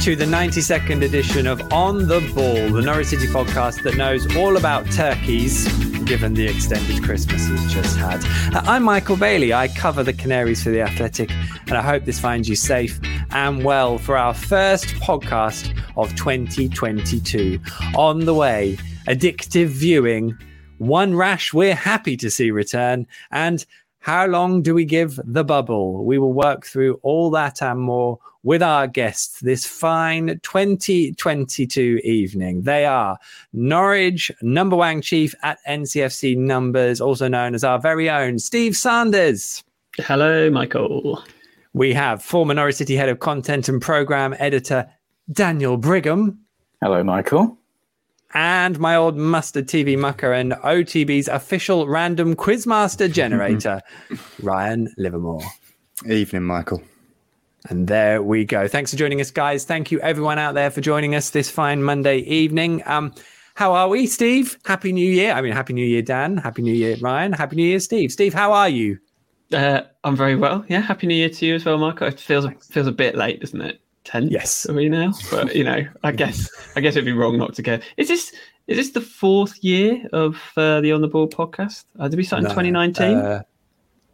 to the 92nd edition of On the Ball, the Norwich City podcast that knows all about turkeys, given the extended Christmas we've just had. Uh, I'm Michael Bailey. I cover the Canaries for The Athletic, and I hope this finds you safe and well for our first podcast of 2022. On the way, addictive viewing, one rash we're happy to see return, and how long do we give the bubble? We will work through all that and more with our guests this fine 2022 evening. They are Norwich number one chief at NCFC Numbers, also known as our very own Steve Sanders. Hello, Michael. We have former Norwich City head of content and program editor Daniel Brigham. Hello, Michael and my old mustard TV mucker and OTB's official random quizmaster generator, Ryan Livermore. Evening, Michael. And there we go. Thanks for joining us, guys. Thank you, everyone out there, for joining us this fine Monday evening. Um, how are we, Steve? Happy New Year. I mean, Happy New Year, Dan. Happy New Year, Ryan. Happy New Year, Steve. Steve, how are you? Uh, I'm very well. Yeah, Happy New Year to you as well, Michael. It feels feels a bit late, doesn't it? Tenth yes. are we now? But you know, I guess I guess it'd be wrong not to go. Is this is this the fourth year of uh, the On the Ball podcast? Uh, did we start in 2019? Uh,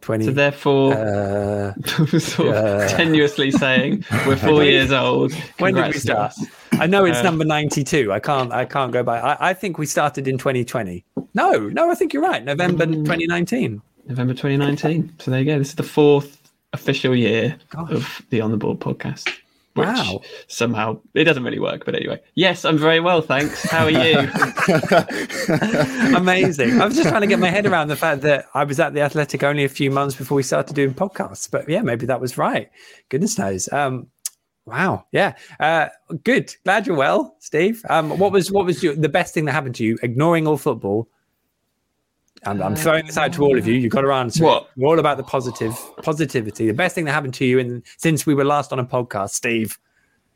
20, so therefore, uh, sort of tenuously saying we're four years old. When did we start? I know it's uh, number 92. I can't I can't go by. I, I, think we started in 2020. No, no, I think you're right. November mm. 2019. November 2019. So there you go. This is the fourth official year Gosh. of the On the Ball podcast. Wow. Somehow it doesn't really work, but anyway. Yes, I'm very well, thanks. How are you? Amazing. I was just trying to get my head around the fact that I was at the Athletic only a few months before we started doing podcasts. But yeah, maybe that was right. Goodness knows. Um, wow. Yeah. Uh, good. Glad you're well, Steve. Um, what was what was your, the best thing that happened to you? Ignoring all football I'm, I'm, throwing this out to all of you. You've got to answer. What? We're all about the positive positivity. The best thing that happened to you in since we were last on a podcast, Steve.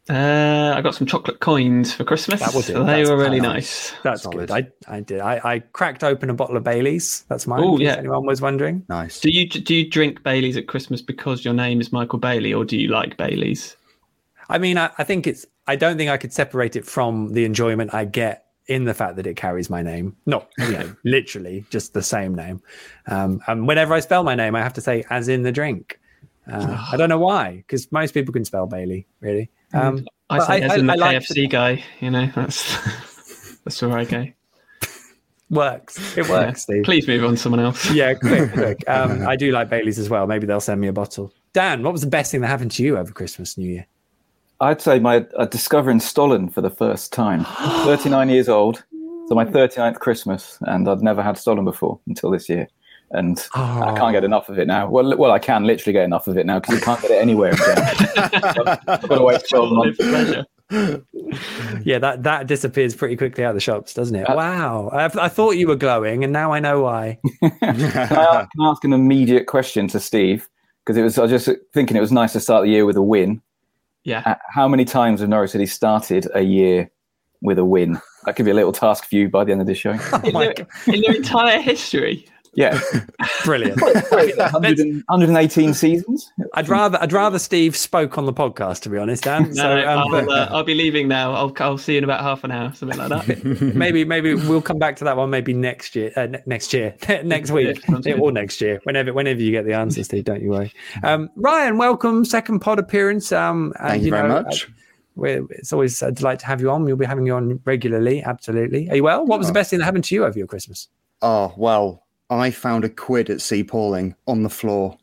Uh, I got some chocolate coins for Christmas. That was it. So they were really nice. That's Solid. good. I, I did. I, I cracked open a bottle of Bailey's. That's mine. Oh yeah. anyone was wondering. Nice. Do you do you drink Bailey's at Christmas because your name is Michael Bailey, or do you like Bailey's? I mean, I, I think it's. I don't think I could separate it from the enjoyment I get in the fact that it carries my name, not you know, literally just the same name. Um, and whenever I spell my name, I have to say as in the drink. Uh, I don't know why, because most people can spell Bailey, really. Um, I say as I, in the I, KFC like guy, you know, that's that's where I go. Works. It works, yeah. Steve. Please move on to someone else. yeah, quick, quick. Um, I do like Bailey's as well. Maybe they'll send me a bottle. Dan, what was the best thing that happened to you over Christmas, New Year? I'd say my uh, discovering Stollen for the first time. 39 years old, so my 39th Christmas, and I'd never had Stollen before until this year. And oh. I can't get enough of it now. Well, well, I can literally get enough of it now because you can't get it anywhere again. I've got to wait 12 months. yeah, that that disappears pretty quickly out of the shops, doesn't it? Uh, wow, I, I, thought you were glowing, and now I know why. I can ask an immediate question to Steve because it was. I was just thinking it was nice to start the year with a win, yeah. How many times have Norwich City started a year with a win? That could be a little task for you by the end of this show. Oh in, their, in their entire history. Yeah, brilliant. 118 seasons. I'd rather I'd rather Steve spoke on the podcast to be honest, Dan. no, so, no, um, I'll, uh, I'll, be leaving now. I'll I'll see you in about half an hour, something like that. maybe maybe we'll come back to that one maybe next year, uh, next year, next week, or next year, whenever whenever you get the answer, Steve. Don't you worry. Um, Ryan, welcome, second pod appearance. Um, Thank you, you very know, much. Uh, it's always a delight to have you on. We'll be having you on regularly. Absolutely. Are you well? What was oh. the best thing that happened to you over your Christmas? Oh well, I found a quid at Sea Palling on the floor.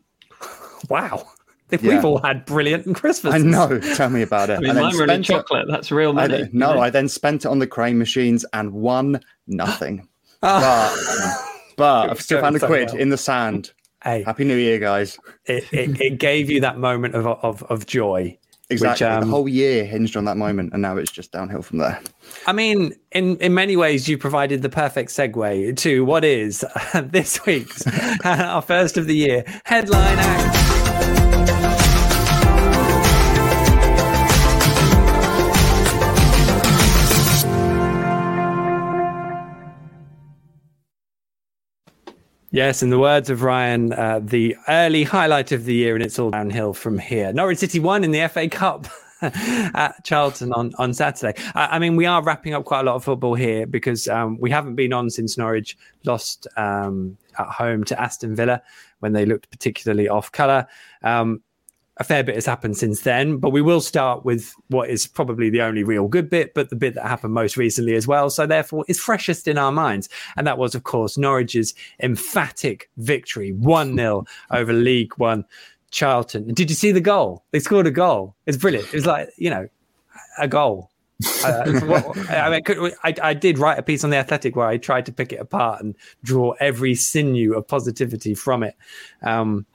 Wow. Yeah. we've all had brilliant Christmas. I know. Tell me about it. I mean, mine were in chocolate. It, That's real money. I, no, know? I then spent it on the crane machines and won nothing. oh. But, but I've still found a quid well. in the sand. Hey, Happy New Year, guys. It, it, it gave you that moment of, of, of joy Exactly. Which, um, the whole year hinged on that moment, and now it's just downhill from there. I mean, in in many ways, you provided the perfect segue to what is this week's our first of the year headline act. Yes, in the words of Ryan, uh, the early highlight of the year, and it's all downhill from here. Norwich City won in the FA Cup at Charlton on, on Saturday. I, I, mean, we are wrapping up quite a lot of football here because um, we haven't been on since Norwich lost um, at home to Aston Villa when they looked particularly off colour. Um, a fair bit has happened since then, but we will start with what is probably the only real good bit, but the bit that happened most recently as well. So therefore is freshest in our minds. And that was, of course, Norwich's emphatic victory, 1-0 over League One Charlton. Did you see the goal? They scored a goal. It's brilliant. It was like, you know, a goal. uh, I, mean, I, I, did write a piece on the Athletic where I tried to pick it apart and draw every sinew of positivity from it. Um,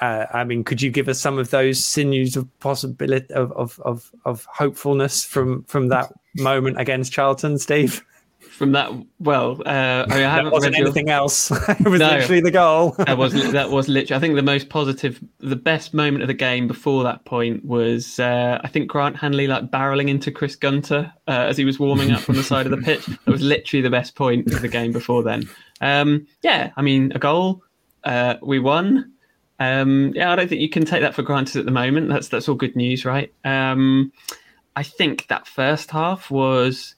uh, I mean, could you give us some of those sinews of possibility of, of of of hopefulness from from that moment against Charlton, Steve? From that, well, uh, I, mean, I haven't wasn't anything else. it was no, literally the goal. that was that was literally. I think the most positive, the best moment of the game before that point was uh, I think Grant Hanley like barreling into Chris Gunter uh, as he was warming up on the side of the pitch. That was literally the best point of the game before then. Um, yeah, I mean, a goal. Uh, we won. Um, yeah, I don't think you can take that for granted at the moment. That's that's all good news, right? Um, I think that first half was.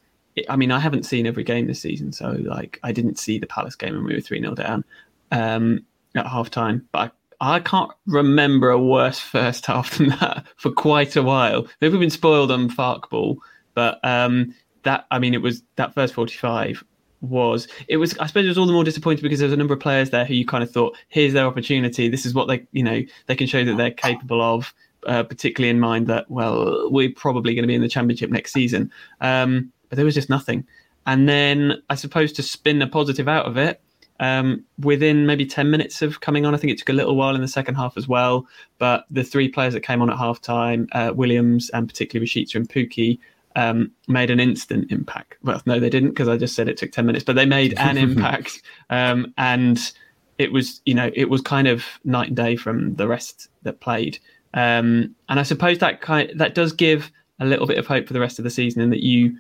I mean, I haven't seen every game this season, so like I didn't see the Palace game when we were three 0 down um, at half time, but I, I, can't remember a worse first half than that for quite a while. Maybe we've been spoiled on Farkball, but um, that I mean, it was that first forty five was it was I suppose it was all the more disappointing because there was a number of players there who you kind of thought here's their opportunity. This is what they you know they can show that they're capable of uh, particularly in mind that well we're probably going to be in the championship next season. Um, but there was just nothing. And then I suppose to spin a positive out of it um, within maybe 10 minutes of coming on I think it took a little while in the second half as well but the three players that came on at half time uh, Williams and particularly Rashica and Pukki um, made an instant impact. Well, no, they didn't because I just said it took 10 minutes, but they made an impact. Um, and it was, you know, it was kind of night and day from the rest that played. Um, and I suppose that kind that does give a little bit of hope for the rest of the season in that you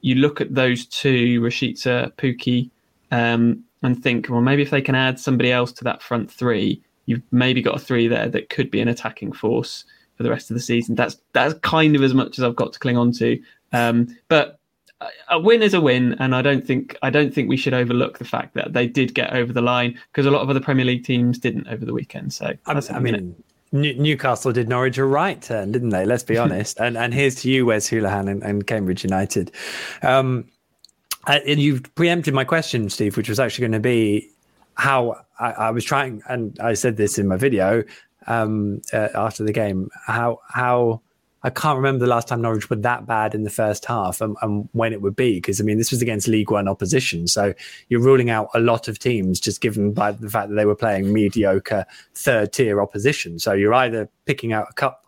you look at those two, Rashica, Pukki, um, and think, well, maybe if they can add somebody else to that front three, you've maybe got a three there that could be an attacking force for the rest of the season. That's that's kind of as much as I've got to cling on to. Um, but a win is a win, and I don't think I don't think we should overlook the fact that they did get over the line because a lot of other Premier League teams didn't over the weekend. So I, I mean. Newcastle did Norwich a right turn, didn't they? Let's be honest. and and here's to you, Wes Hoolahan and, and Cambridge United. Um, and you've preempted my question, Steve, which was actually going to be how I, I, was trying, and I said this in my video um, uh, after the game. How how I can't remember the last time Norwich were that bad in the first half and, and when it would be. Because I mean, this was against League One opposition, so you're ruling out a lot of teams just given by the fact that they were playing mediocre third tier opposition. So you're either picking out a cup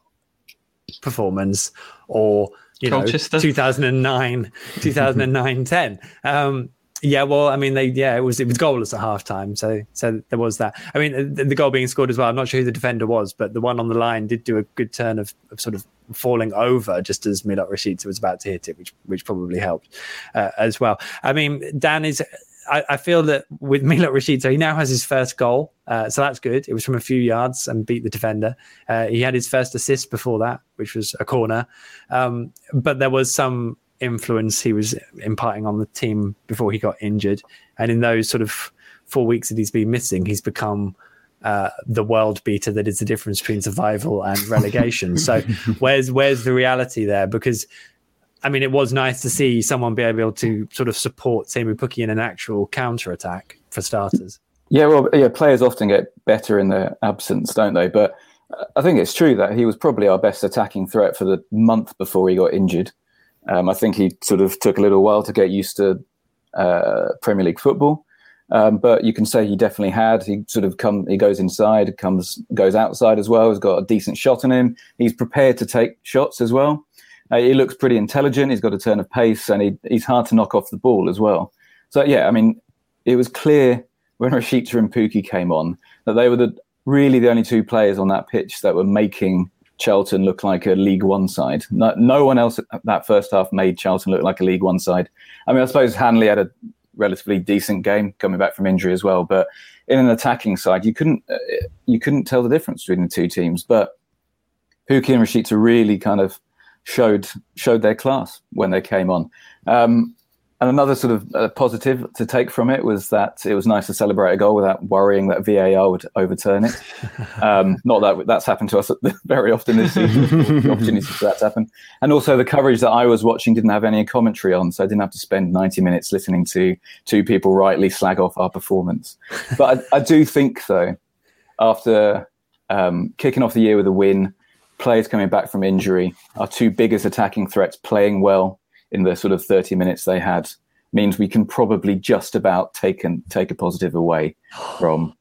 performance or you Colchester. know 2009 2009 10 um yeah, well, I mean, they yeah, it was it was goalless at halftime, so so there was that. I mean, the, the, goal being scored as well. I'm not sure who the defender was, but the one on the line did do a good turn of, of sort of falling over just as Milot Rashica was about to hit it, which which probably helped uh, as well. I mean, Dan is. I, I feel that with Milot Rashica, he now has his first goal, uh, so that's good. It was from a few yards and beat the defender. Uh, he had his first assist before that, which was a corner, um, but there was some influence he was imparting on the team before he got injured. And in those sort of four weeks that he's been missing, he's become uh, the world beater that is the difference between survival and relegation. so where's where's the reality there? Because I mean, it was nice to see someone be able to sort of support Teemu Pukki in an actual counter attack for starters. Yeah, well, yeah, players often get better in their absence, don't they? But I think it's true that he was probably our best attacking threat for the month before he got injured. Um, I think he sort of took a little while to get used to uh, Premier League football. Um, but you can say he definitely had. He sort of come, he goes inside, comes, goes outside as well. He's got a decent shot on him. He's prepared to take shots as well. Uh, he looks pretty intelligent. He's got a turn of pace, and he, he's hard to knock off the ball as well. So yeah, I mean, it was clear when Rashica and Pukki came on that they were the really the only two players on that pitch that were making Charlton look like a League One side. No, no one else that first half made Charlton look like a League One side. I mean, I suppose Hanley had a relatively decent game coming back from injury as well. But in an attacking side, you couldn't uh, you couldn't tell the difference between the two teams. But Pukki and Rashica really kind of showed showed their class when they came on. Um, and another sort of uh, positive to take from it was that it was nice to celebrate a goal without worrying that VAR would overturn it. Um, not that that's happened to us very often this season, the opportunity for that to happen. And also the coverage that I was watching didn't have any commentary on, so I didn't have to spend 90 minutes listening to two people rightly slag off our performance. But I, I do think, though, after um, kicking off the year with a win, players coming back from injury, our two biggest attacking threats playing well in the sort of 30 minutes they had means we can probably just about take and take a positive away from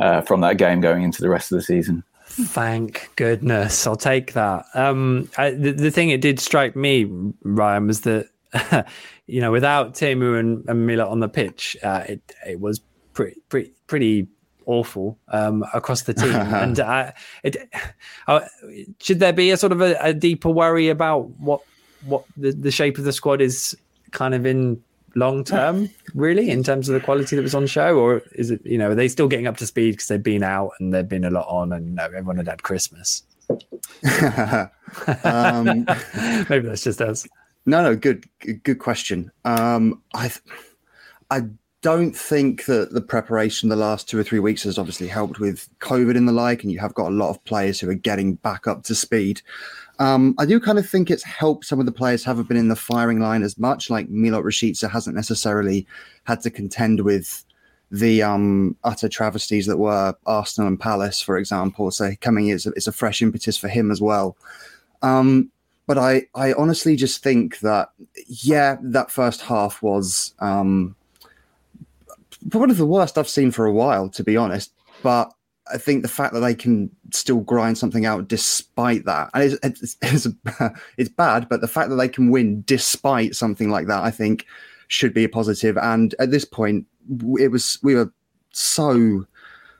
uh, from that game going into the rest of the season. Thank goodness, I'll take that. Um, I, the, the thing it did strike me, Ryan, was that you know without Teemu and, and Mila on the pitch, uh, it it was pretty pretty pretty awful um, across the team. and uh, it, uh, should there be a sort of a, a, deeper worry about what what the, the shape of the squad is kind of in long term, really, in terms of the quality that was on show, or is it you know are they still getting up to speed because they've been out and they've been a lot on, and you know everyone had had Christmas. um, Maybe that's just us. No, no, good, good question. Um, I, I don't think that the preparation the last two or three weeks has obviously helped with COVID and the like, and you have got a lot of players who are getting back up to speed. Um, I do kind of think it's helped some of the players haven't been in the firing line as much. Like Milot Rashica hasn't necessarily had to contend with the um, utter travesties that were Arsenal and Palace, for example. So coming is a, it's a fresh impetus for him as well. Um, but I, I honestly just think that yeah, that first half was um, one of the worst I've seen for a while, to be honest. But I think the fact that they can still grind something out despite that, and it's it's, it's, it's, bad, but the fact that they can win despite something like that, I think, should be a positive. And at this point, it was we were so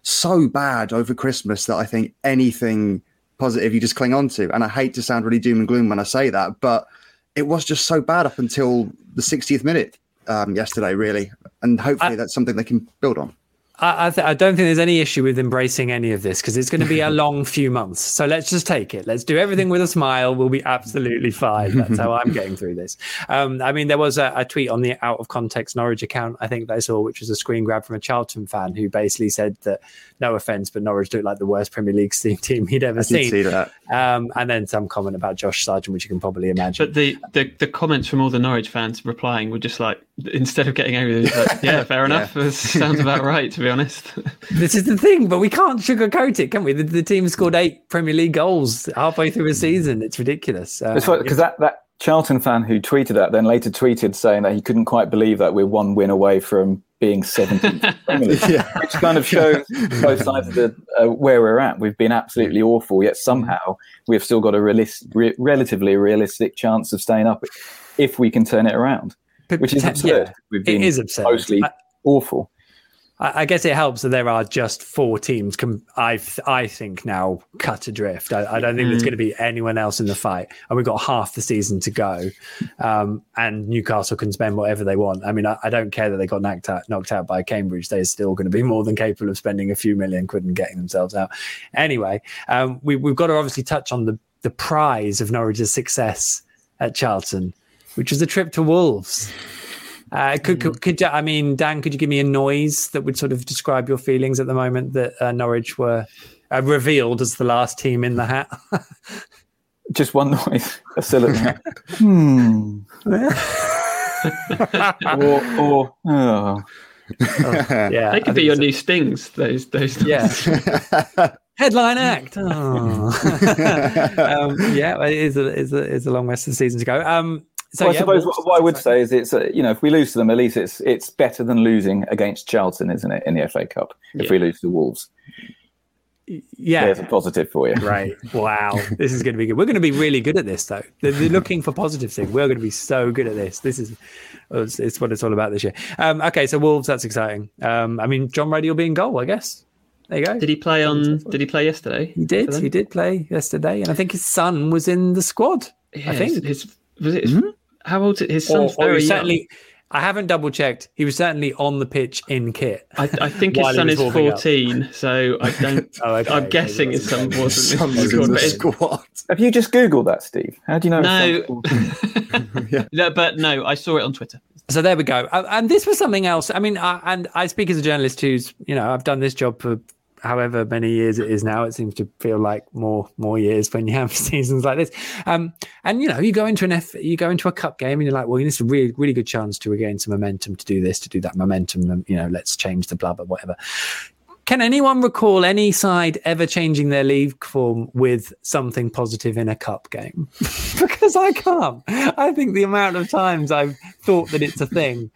so bad over Christmas that I think anything positive you just cling on to. And I hate to sound really doom and gloom when I say that, but it was just so bad up until the 60th minute um, yesterday, really. And hopefully I, that's something they can build on. I, I, th- I, don't think there's any issue with embracing any of this because it's going to be a long few months. So let's just take it. Let's do everything with a smile. We'll be absolutely fine. That's how I'm getting through this. Um, I mean, there was a, a, tweet on the out of context Norwich account, I think that I saw, which was a screen grab from a Charlton fan who basically said that, no offense, but Norwich looked like the worst Premier League team he'd ever seen. See that. Um, and then some comment about Josh Sargent, which you can probably imagine. But the, the, the comments from all the Norwich fans replying were just like, instead of getting angry, like, yeah, fair enough. yeah. sounds about right, to be honest. this is the thing, but we can't sugarcoat it, can we? The, the team scored eight Premier League goals halfway through a season. It's ridiculous. Uh, it's because that, that Charlton fan who tweeted that then later tweeted saying that he couldn't quite believe that we're one win away from being 17th, yeah. which kind of shows both sides of the, uh, where we're at. We've been absolutely awful, yet somehow we've still got a realis- re- relatively realistic chance of staying up if we can turn it around, but, which is absurd. Yeah, We've been it is absurd. mostly I, awful. I, guess it helps that there are just four teams. Com- I I think now cut adrift. I, I don't think mm. there's going to be anyone else in the fight, and we've got half the season to go. Um, and Newcastle can spend whatever they want. I mean, I, I, don't care that they got knocked out knocked out by Cambridge. They're still going to be more than capable of spending a few million quid and getting themselves out. Anyway, um, we, we've got to obviously touch on the the prize of Norwich's success at Charlton, which was the trip to Wolves. Uh, could, could, could, I mean, Dan, could you give me a noise that would sort of describe your feelings at the moment that uh, Norwich were uh, revealed as the last team in the hat? Just one noise, a silent hmm. or, or oh. Oh, yeah, they could be your so. new stings. Those, those. Yeah. Headline act. Oh. um, yeah, it is a, it's a, it's a long rest of the season to go. Um, so well, I suppose what, what I would say is it's uh, you know if we lose to them at least it's it's better than losing against Charlton, isn't it, in the FA Cup? If yeah. we lose to Wolves, yeah, there's a positive for you. Right? Wow, this is going to be good. We're going to be really good at this, though. They're, they're looking for positive things. We're going to be so good at this. This is it's, it's what it's all about this year. Um, okay, so Wolves, that's exciting. Um, I mean, John Ruddy will be in goal, I guess. There you go. Did he play on? Did he play yesterday? He did. He did play yesterday, and I think his son was in the squad. Yeah, I think his, his was it. His, mm-hmm how old is his son's or, or certainly I haven't double checked. He was certainly on the pitch in kit. I, I think his son is 14, up. so I don't. oh, okay. I'm guessing his son wasn't in the squad. squad. Have you just Googled that, Steve? How do you know? No, yeah. no, but no, I saw it on Twitter. So there we go. Uh, and this was something else. I mean, I, and I speak as a journalist who's, you know, I've done this job for however many years it is now. It seems to feel like more more years when you have seasons like this. Um, and you know, you go into an F, you go into a cup game, and you're like, well, this is a really really good chance to regain some momentum to do this, to do that momentum, and you know, let's change the blub or whatever. Can anyone recall any side ever changing their league form with something positive in a cup game? because I can't. I think the amount of times I've thought that it's a thing,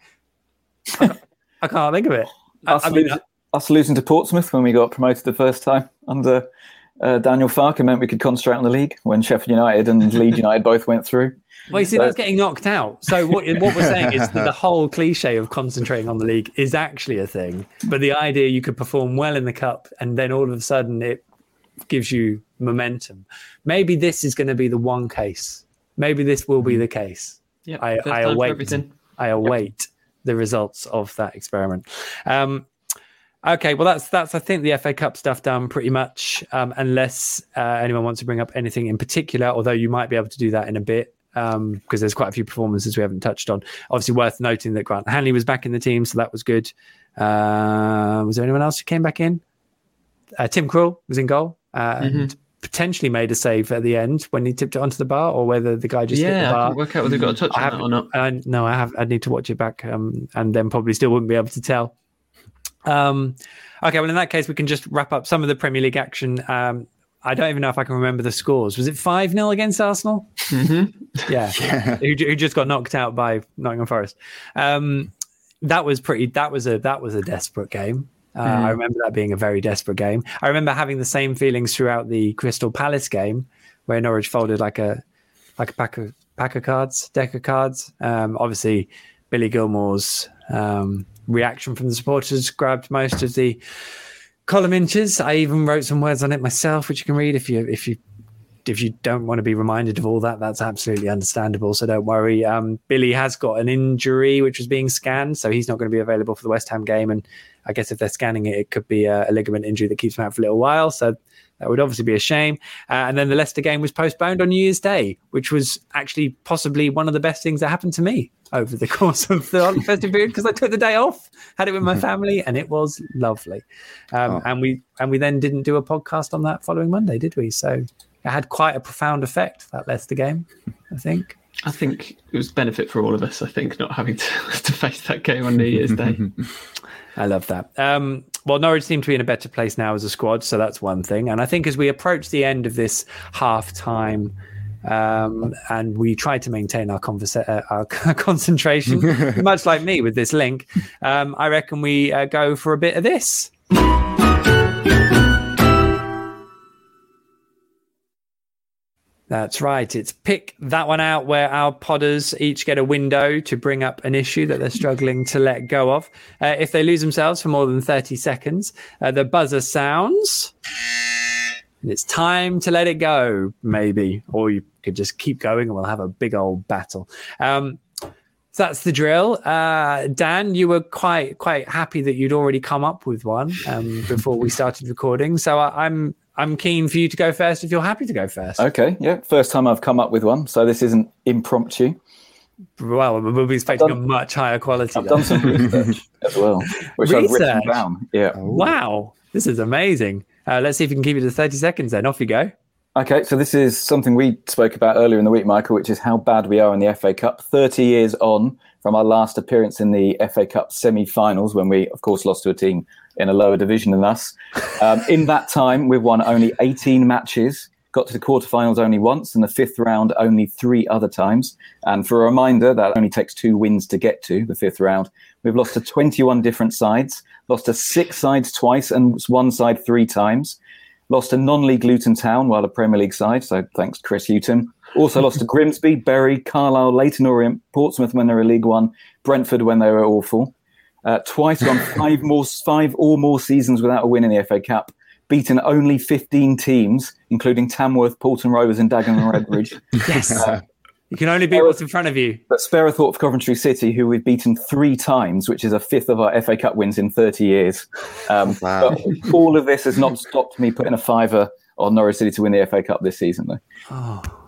I, can't think of it. I, I mean, us losing to Portsmouth when we got promoted the first time under uh, Daniel Farke meant we could concentrate on the league when Sheffield United and Leeds United both went through. Well, you see, so, that's getting knocked out. So what, what we're saying is that the whole cliche of concentrating on the league is actually a thing. But the idea you could perform well in the cup and then all of a sudden it gives you momentum. Maybe this is going to be the one case. Maybe this will be mm-hmm. the case. Yeah, I, I await. I await yep. the results of that experiment. Um, Okay, well that's that's I think the FA Cup stuff done pretty much, um, unless uh, anyone wants to bring up anything in particular. Although you might be able to do that in a bit because um, there's quite a few performances we haven't touched on. Obviously, worth noting that Grant Hanley was back in the team, so that was good. Uh, was there anyone else who came back in? Uh, Tim Krul was in goal uh, mm-hmm. and potentially made a save at the end when he tipped it onto the bar, or whether the guy just yeah, hit the bar. I work out whether he got a touch I on or not. Uh, no, I have. I need to watch it back, um, and then probably still wouldn't be able to tell. Um, okay, well, in that case, we can just wrap up some of the Premier League action. Um, I don't even know if I can remember the scores. Was it 5 0 against Arsenal? Mm-hmm. Yeah. yeah. Who, who, just got knocked out by Nottingham Forest. Um, that was pretty, that was a, that was a desperate game. Uh, mm. I remember that being a very desperate game. I remember having the same feelings throughout the Crystal Palace game where Norwich folded like a, like a pack of, pack of cards, deck of cards. Um, obviously, Billy Gilmour's, um, reaction from the supporters grabbed most of the column inches. I even wrote some words on it myself, which you can read if you if you if you don't want to be reminded of all that. That's absolutely understandable. So don't worry. Um, Billy has got an injury which was being scanned, so he's not going to be available for the West Ham game. And I guess if they're scanning it, it could be a, a ligament injury that keeps him out for a little while. So that would obviously be a shame. Uh, and then the Leicester game was postponed on New Year's Day, which was actually possibly one of the best things that happened to me over the course of the festive period because I took the day off, had it with my family, and it was lovely. Um, oh. And we and we then didn't do a podcast on that following Monday, did we? So it had quite a profound effect that Leicester game, I think. I think it was benefit for all of us. I think not having to, to face that game on New Year's Day. I love that. Um, well, Norwich seem to be in a better place now as a squad, so that's one thing. And I think as we approach the end of this half time, um, and we try to maintain our, conversa- uh, our concentration, much like me with this link, um, I reckon we uh, go for a bit of this. That's right. It's pick that one out where our podders each get a window to bring up an issue that they're struggling to let go of. Uh, if they lose themselves for more than 30 seconds, uh, the buzzer sounds. And it's time to let it go, maybe. Or you could just keep going and we'll have a big old battle. Um, so that's the drill. Uh, Dan, you were quite quite happy that you'd already come up with one um, before we started recording. So I, I'm I'm keen for you to go first if you're happy to go first. Okay, yeah. First time I've come up with one, so this isn't impromptu. Well, we'll be expecting done, a much higher quality. I've though. done some research as well, which research? I've written down. Yeah. Wow, this is amazing. Uh, let's see if we can keep it to 30 seconds then. Off you go. Okay, so this is something we spoke about earlier in the week, Michael, which is how bad we are in the FA Cup. 30 years on from our last appearance in the FA Cup semi finals, when we, of course, lost to a team in a lower division than us. Um, in that time, we've won only 18 matches, got to the quarterfinals only once, and the fifth round only three other times. And for a reminder, that only takes two wins to get to the fifth round. We've lost to 21 different sides, lost to six sides twice, and one side three times. Lost to non-league Luton Town, while a Premier League side. So thanks, Chris Hughton. Also lost to Grimsby, Bury, Carlisle, Leyton Orient, Portsmouth when they were a League One, Brentford when they were awful. Uh, twice gone five more, five or more seasons without a win in the FA Cup. Beaten only 15 teams, including Tamworth, Paulton Rovers, and Dagenham and Redbridge. yes. Uh, You can only beat what's in front of you. But spare a thought for Coventry City, who we've beaten three times, which is a fifth of our FA Cup wins in 30 years. Um, Wow. But all of this has not stopped me putting a fiver on Norwich City to win the FA Cup this season, though. Oh.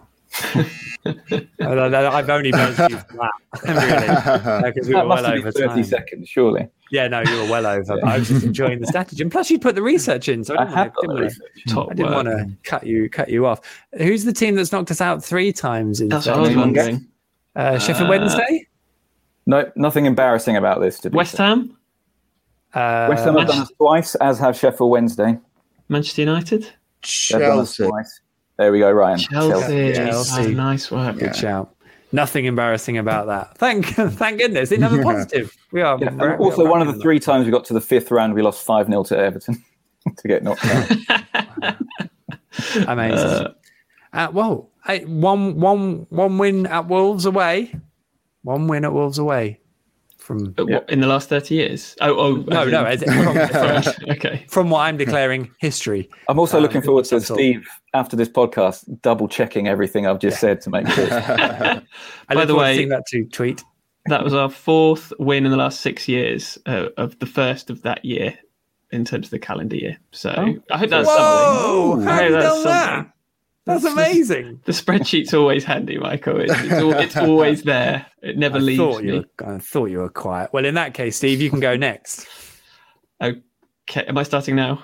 I've only buzzed you for that, really, because we were well over 30 time. seconds, surely. Yeah, no, you were well over. But I was just enjoying the strategy, and plus you put the research in, so I I didn't, have want, got to, didn't, research. I didn't want to cut you cut you off. Who's the team that's knocked us out three times? In That's third? what I was Anyone wondering. uh, Sheffield Uh, Wednesday. No, nothing embarrassing about this. To be West. Ham, Uh, West Ham have done us twice, as have Sheffield Wednesday. Manchester United, They've done us Chelsea. twice. There we go, Ryan. Chelsea. Chelsea. Oh, nice work. Good shout. Nothing embarrassing about that. Thank, thank goodness. Another positive. We are. Yeah, we're- also, we're one of the three times we got to the fifth round, we lost 5 0 to Everton to get knocked out. with that. Amazing. Uh, well, hey, one, one, one win at Wolves away. One win at Wolves away from Uh, what, In the last 30 years? Oh, oh no, no. in- as from, okay. from what I'm declaring, history. I'm also Um, looking forward to. Steve, after this podcast, double checking everything I've just said to make sure. I By the forward to way- seeing that too. Tweet. That was our fourth win in the last six years uh, of the first of that year in terms of the calendar year. So I hope that's something. How I hope you that's done that? That's amazing. The spreadsheet's always handy, Michael. It's, it's, al- it's always there. It never I leaves thought you me. were, I thought you were quiet. Well, in that case, Steve, you can go next. Okay, am I starting now?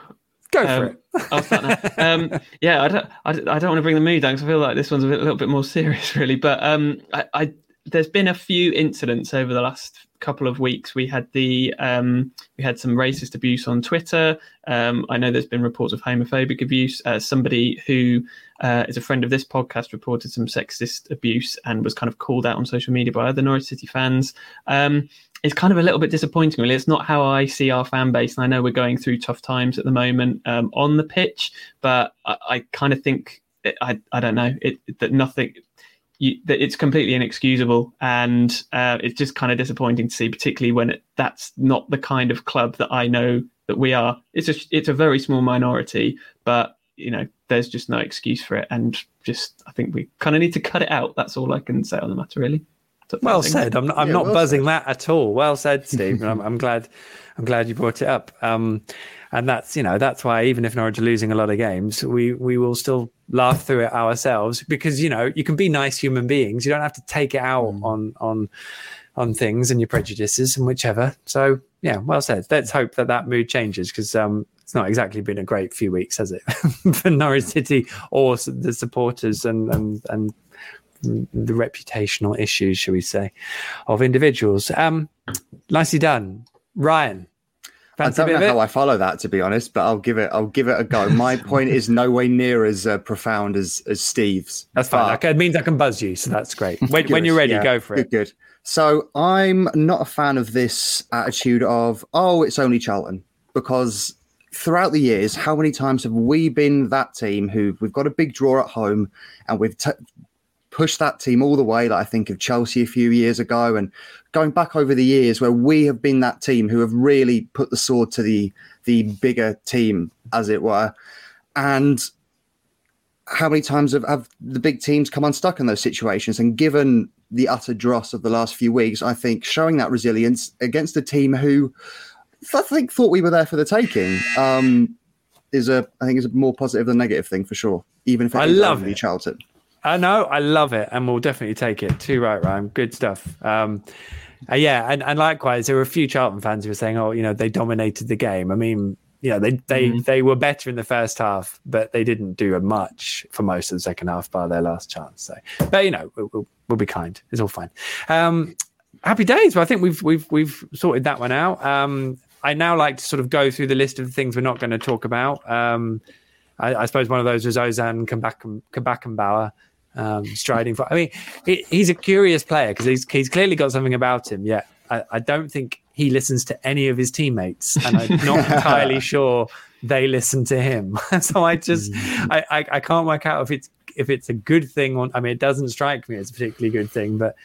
Go for Um, it. I'll start now. Um, yeah, I don't, I, don't- I don't want to bring the mood down because I feel like this one's a, bit, a little bit more serious, really. But um, I, I, there's been a few incidents over the last couple of weeks. We had the um, we had some racist abuse on Twitter. Um, I know there's been reports of homophobic abuse. Uh, somebody who uh, is a friend of this podcast reported some sexist abuse and was kind of called out on social media by other Norwich City fans. Um, it's kind of a little bit disappointing, really. It's not how I see our fan base, and I know we're going through tough times at the moment um, on the pitch, but I, I kind of think I I don't know it, that nothing. You, that it's completely inexcusable, and uh, it's just kind of disappointing to see, particularly when it, that's not the kind of club that I know that we are. It's a it's a very small minority, but you know, there's just no excuse for it, and just I think we kind of need to cut it out. That's all I can say on the matter, really. Well thanks. said. I'm not, I'm Yeah, not well buzzing that at all. Well said, Steve. I'm, I'm glad. I'm glad you brought it up. Um, and that's you know that's why even if Norwich are losing a lot of games, we we will still laugh through it ourselves because you know you can be nice human beings. You don't have to take it out on on on things and your prejudices and whichever. So yeah, well said. Let's hope that that mood changes because um, it's not exactly been a great few weeks, has it, for Norwich City or the supporters and and and the reputational issues, shall we say, of individuals. Um, nicely done, Ryan. I don't know how I follow that to be honest, but I'll give it. I'll give it a go. My point is nowhere near as uh, profound as as Steve's. That's fine. it means I can buzz you, so that's great. When, when you're ready, yeah. go for Good, it. good. So I'm not a fan of this attitude of oh, it's only Charlton because throughout the years, how many times have we been that team who we've got a big draw at home and we've t- pushed that team all the way? Like I think of Chelsea a few years ago and going back over the years where we have been that team who have really put the sword to the the bigger team, as it were, and how many times have, have the big teams come unstuck in those situations? And given the utter dross of the last few weeks, I think showing that resilience against a team who I think thought we were there for the taking um, is a I think is a more positive than negative thing for sure. Even if it I love only it. Charlton. I know, I love it, and we'll definitely take it. Too right, Ryan. Good stuff. Um, uh, yeah, and, and likewise, there were a few Charlton fans who were saying, "Oh, you know, they dominated the game." I mean, you know, they they Mhm. they were better in the first half, but they didn't do much for most of the second half by their last chance. So, but you know, we'll, we'll, we'll be kind. It's all fine. Um, happy days. Well, I think we've we've we've sorted that one out. Um, I now like to sort of go through the list of the things we're not going to talk about. Um, I, I suppose one of those was Ozan Kabackenbauer um, striding for. I mean, he, he's a curious player because he's he's clearly got something about him. Yet I, I don't think he listens to any of his teammates, and I'm not entirely sure they listen to him. so I just I, I I can't work out if it's if it's a good thing or I mean it doesn't strike me as a particularly good thing, but.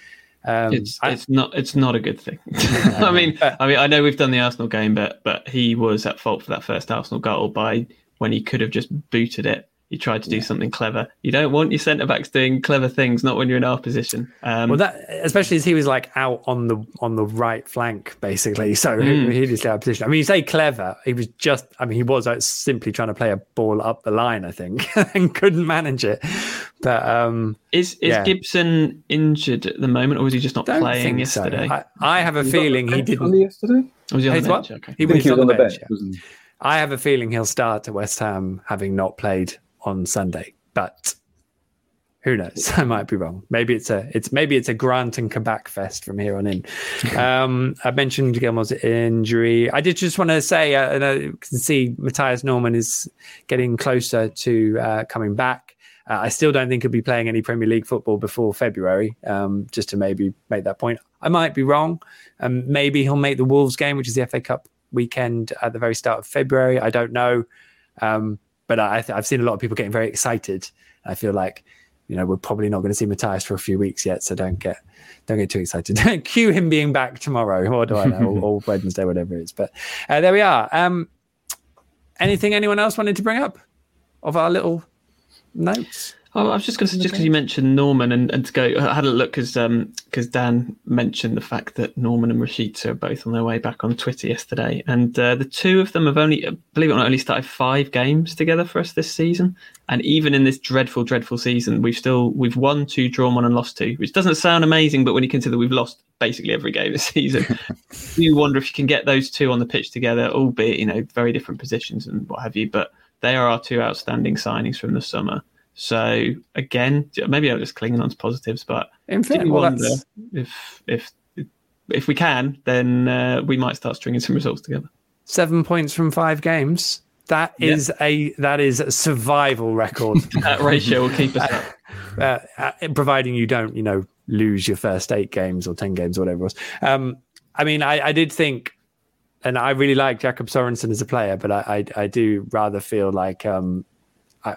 Um, It's I- it's not it's not a good thing. I mean I mean I know we've done the Arsenal game, but but he was at fault for that first Arsenal goal by when he could have just booted it you tried to do something clever. You don't want your centre backs doing clever things, not when you're in our position. Um, well, that especially as he was like out on the on the right flank, basically. So mm. he, he just out of position. I mean, you say clever. He was just. I mean, he was like, simply trying to play a ball up the line, I think, and couldn't manage it. But um, is is yeah. Gibson injured at the moment, or was he just not Don't playing yesterday? So. I, I, have a he feeling he didn't. Yesterday, was he on the bench? Okay. He, was, he was on, the bench. bench yeah. I have a feeling he'll start at West Ham, having not played on Sunday, but who knows? I might be wrong. Maybe it's a it's maybe it's a Grant and Kabak fest from here on in. um, I mentioned Gilmour's injury. I did just want to say, uh, and I can see Mathias Normann is getting closer to uh, coming back. Uh, I still don't think he'll be playing any Premier League football before February. Um, just to maybe make that point, I might be wrong. Um, maybe he'll make the Wolves game, which is the FA Cup weekend at the very start of February. I don't know. Um, but I, have seen a lot of people getting very excited. I feel like, you know, we're probably not going to see Mathias for a few weeks yet, so don't get don't get too excited. Cue him being back tomorrow, or do I know, or, or Wednesday, whatever it is. But uh, there we are. Um, anything anyone else wanted to bring up of our little notes? Oh, I was just going to just because you mentioned Normann and, and to go, I had a look because because um, Dan mentioned the fact that Normann and Rashica are both on their way back on Twitter yesterday, and uh, the two of them have only, believe it or not, only started five games together for us this season. And even in this dreadful, dreadful season, we've still we've won two, drawn one, and lost two, which doesn't sound amazing, but when you consider we've lost basically every game this season, you wonder if you can get those two on the pitch together, albeit you know very different positions and what have you. But they are our two outstanding signings from the summer. So again, maybe I'm just clinging on to positives, but in fact, well, wonder if if if we can, then uh, we might start stringing some results together. Seven points from five games. That is a that is a survival record. that ratio will keep us up. Uh, uh, providing you don't, you know, lose your first eight games or ten games or whatever it was. Um, I mean, I, I did think, and I really like Jacob Sorensen as a player, but I, I, I do rather feel like um,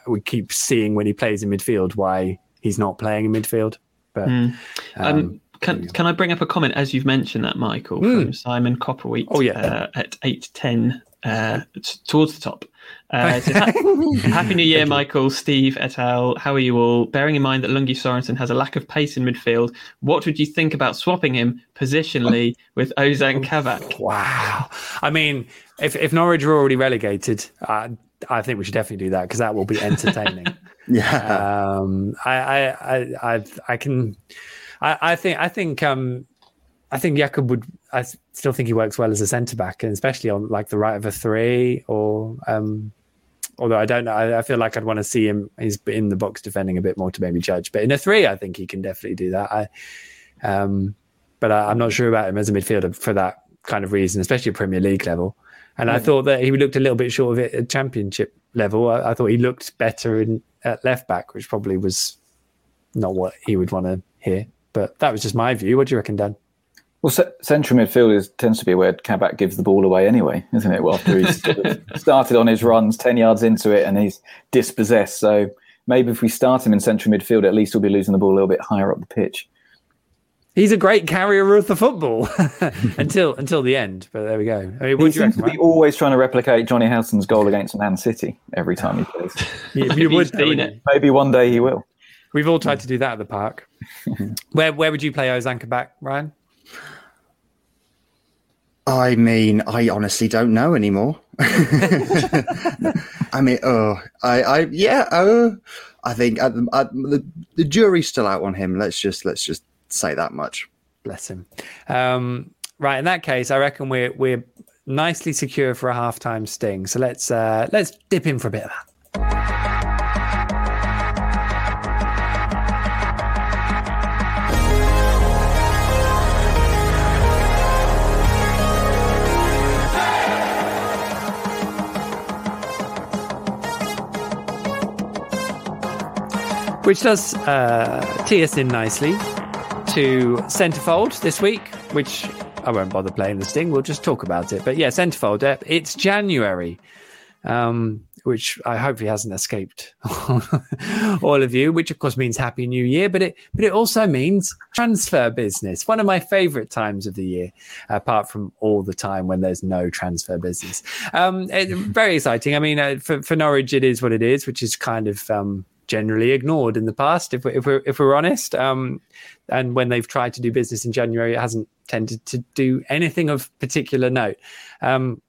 we keep seeing when he plays in midfield why he's not playing in midfield. But mm. um, um, can can I bring up a comment as you've mentioned that Michael mm. from Simon Copperwheat? Oh yeah, uh, at eight ten uh, towards the top. Uh, ha- Happy New Year, Michael, Steve, et al. How are you all? Bearing in mind that Lungi Sorensen has a lack of pace in midfield, what would you think about swapping him positionally with Ozan Kabak? Wow. I mean, if, if Norwich are already relegated, uh, I think we should definitely do that because that will be entertaining. yeah. Um, I, I, I, I, I can, I, I think, I think, um, I think Jacob would. I still think he works well as a centre back, and especially on like the right of a three. Or um, although I don't know, I, I feel like I'd want to see him. He's in the box defending a bit more to maybe judge. But in a three, I think he can definitely do that. I, um, but I, am not sure about him as a midfielder for that kind of reason, especially at Premier League level. And yeah. I thought that he looked a little bit short of it at championship level. I, I thought he looked better in, at left back, which probably was not what he would want to hear. But that was just my view. What do you reckon, Dan? Well, c- central midfield is, tends to be where Kabak gives the ball away anyway, isn't it? Well, after he's started on his runs 10 yards into it and he's dispossessed. So maybe if we start him in central midfield, at least we'll be losing the ball a little bit higher up the pitch. He's a great carrier of the football until until the end. But there we go. I mean, he seems to be always trying to replicate Jonny Howson's goal against Man City every time he plays. you, you would, seen it. Maybe one day he will. We've all tried to do that at the park. where where would you play Ozan back, Ryan? I mean, I honestly don't know anymore. I mean, oh, I, I, yeah, oh, I think I, I, the, the jury's still out on him. Let's just let's just say that much. Bless him. Um, right, in that case, I reckon we're we're nicely secure for a halftime sting. So let's uh, let's dip in for a bit of that. Which does uh, tee us in nicely to Centerfold this week, which I won't bother playing the sting. We'll just talk about it. But yeah, Centerfold. Uh, it's January. Um, which I hopefully hasn't escaped all of you, which of course means Happy New Year, but it but it also means transfer business. One of my favourite times of the year, apart from all the time when there's no transfer business. Um, very exciting. I mean, uh, for for Norwich, it is what it is, which is kind of um, generally ignored in the past, if we're if we're, if we're honest. Um, and when they've tried to do business in January, it hasn't tended to do anything of particular note. Um,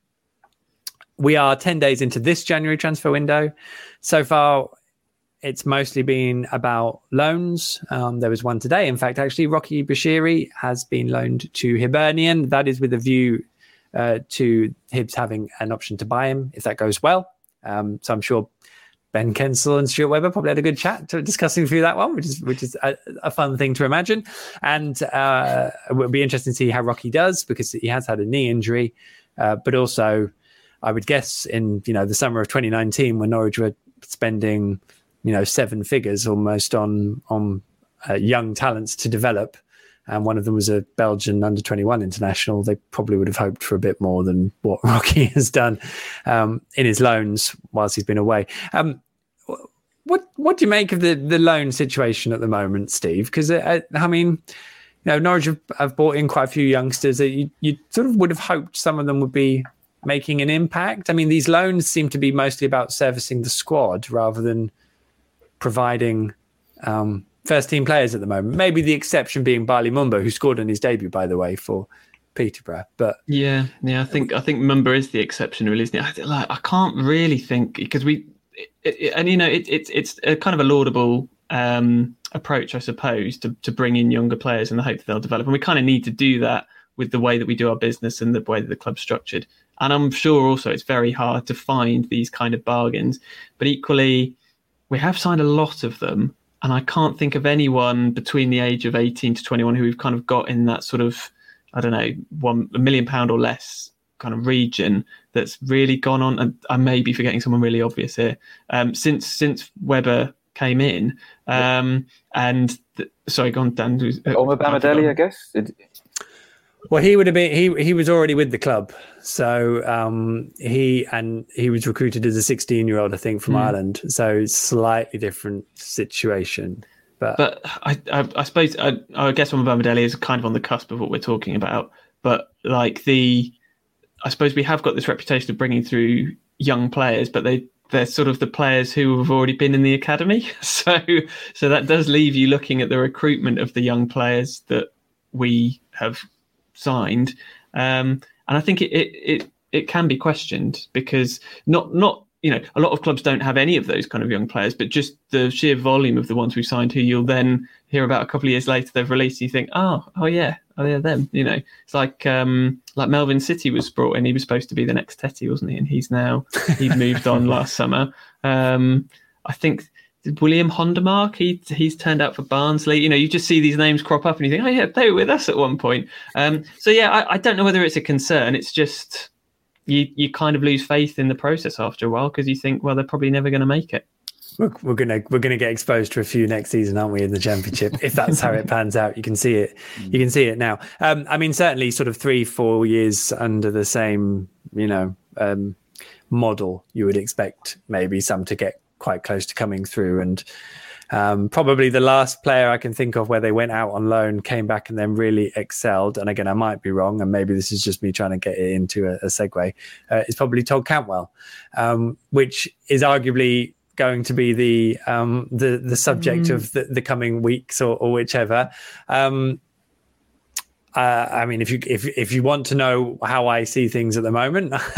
we are 10 days into this January transfer window. So far, it's mostly been about loans. Um, there was one today. In fact, actually, Rocky Bushiri has been loaned to Hibernian. That is with a view uh, to Hibs having an option to buy him if that goes well. Um, so I'm sure Ben Kensell and Stuart Webber probably had a good chat discussing through that one, which is which is a, a fun thing to imagine. And uh, it would be interesting to see how Rocky does because he has had a knee injury, uh, but also I would guess in you know the summer of 2019 when Norwich were spending you know seven figures almost on on uh, young talents to develop, and one of them was a Belgian under 21 international. They probably would have hoped for a bit more than what Rocky has done um, in his loans whilst he's been away. Um, what what do you make of the the loan situation at the moment, Steve? Because uh, I mean, you know, Norwich have, have, brought in quite a few youngsters that you, you sort of would have hoped some of them would be making an impact? I mean, these loans seem to be mostly about servicing the squad rather than providing um, first team players at the moment. Maybe the exception being Bali Mumba, who scored on his debut, by the way, for Peterborough. But yeah, yeah, I think I think Mumba is the exception, really, isn't it? I, like, I can't really think because we, it, it, and you know, it, it's it's a kind of a laudable um, approach, I suppose, to to bring in younger players in the hope that they'll develop, and we kind of need to do that with the way that we do our business and the way that the club's structured. And I'm sure also it's very hard to find these kind of bargains. But equally, we have signed a lot of them. And I can't think of anyone between the age of 18 to 21 who we've kind of got in that sort of, I don't know, one a million pound or less kind of region that's really gone on. And I may be forgetting someone really obvious here. Um, since since Webber came in, um, and th- sorry, gone Dan. Uh, Omar Bamidele, I guess. Did, well, he would have been. He he was already with the club, so um, he and he was recruited as a 16 year old, I think, from mm. Ireland. So slightly different situation. But but I I, I suppose I, I guess Omar Bamidele is kind of on the cusp of what we're talking about. But like the, I suppose we have got this reputation of bringing through young players, but they they're sort of the players who have already been in the academy. So so that does leave you looking at the recruitment of the young players that we have signed. Um, and I think it, it, it it can be questioned because not not you know a lot of clubs don't have any of those kind of young players, but just the sheer volume of the ones we've signed, who you'll then hear about a couple of years later they've released, you think, oh oh yeah, oh yeah, them. You know, it's like um, like Melvin Sitti was brought in. He was supposed to be the next Tettey, wasn't he? And he's now he'd moved on last summer. Um, I think William Hondermarck, he he's turned out for Barnsley. You know, you just see these names crop up and you think, oh yeah, they were with us at one point. Um, so yeah, I, I, don't know whether it's a concern. It's just you you kind of lose faith in the process after a while because you think, well, they're probably never going to make it. We're, we're, gonna we're gonna get exposed to a few next season, aren't we? In the championship, if that's how it pans out, you can see it. You can see it now. Um, I mean, certainly, sort of three, four years under the same, you know, um, model, you would expect maybe some to get quite close to coming through. And um, probably the last player I can think of where they went out on loan, came back, and then really excelled. And again, I might be wrong, and maybe this is just me trying to get it into a, a segue. Uh, is probably Todd Cantwell, um, which is arguably going to be the um, the the subject mm. of the, the, coming weeks or, or whichever. Um, uh, I mean, if you if if you want to know how I see things at the moment,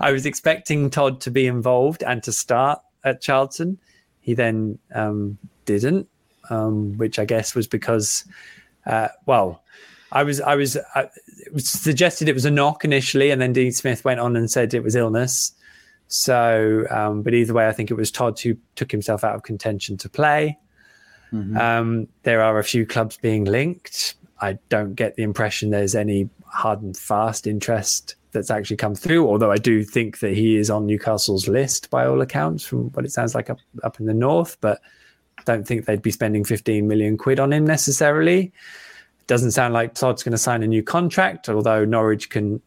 I was expecting Todd to be involved and to start at Charlton. He then um, didn't, um, which I guess was because, uh, well, I was I was, I, it was suggested it was a knock initially, and then Dean Smith went on and said it was illness. So, um, but either way, I think it was Todd who took himself out of contention to play. Mm-hmm. Um, there are a few clubs being linked. I don't get the impression there's any hard and fast interest that's actually come through. Although I do think that he is on Newcastle's list by all accounts, from what it sounds like up up in the north. But don't think they'd be spending 15 million quid on him necessarily. Doesn't sound like Todd's going to sign a new contract, although Norwich can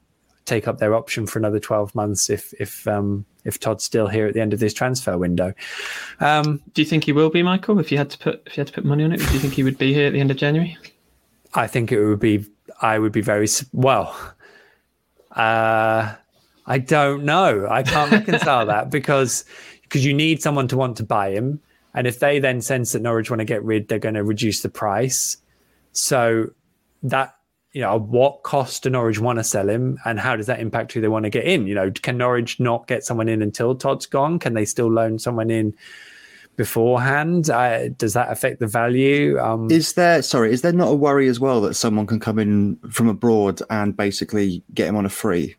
take up their option for another 12 months if if um, if Todd's still here at the end of this transfer window. Um, do you think he will be, Michael? If you had to put if you had to put money on it, do you think he would be here at the end of January? I think it would be. I would be very well. Uh, I don't know. I can't reconcile that because because you need someone to want to buy him, and if they then sense that Norwich want to get rid, they're going to reduce the price. So that you know, what cost do Norwich want to sell him, and how does that impact who they want to get in? You know, can Norwich not get someone in until Todd's gone? Can they still loan someone in beforehand? Uh, does that affect the value? Um, is there sorry? Is there not a worry as well that someone can come in from abroad and basically get him on a free?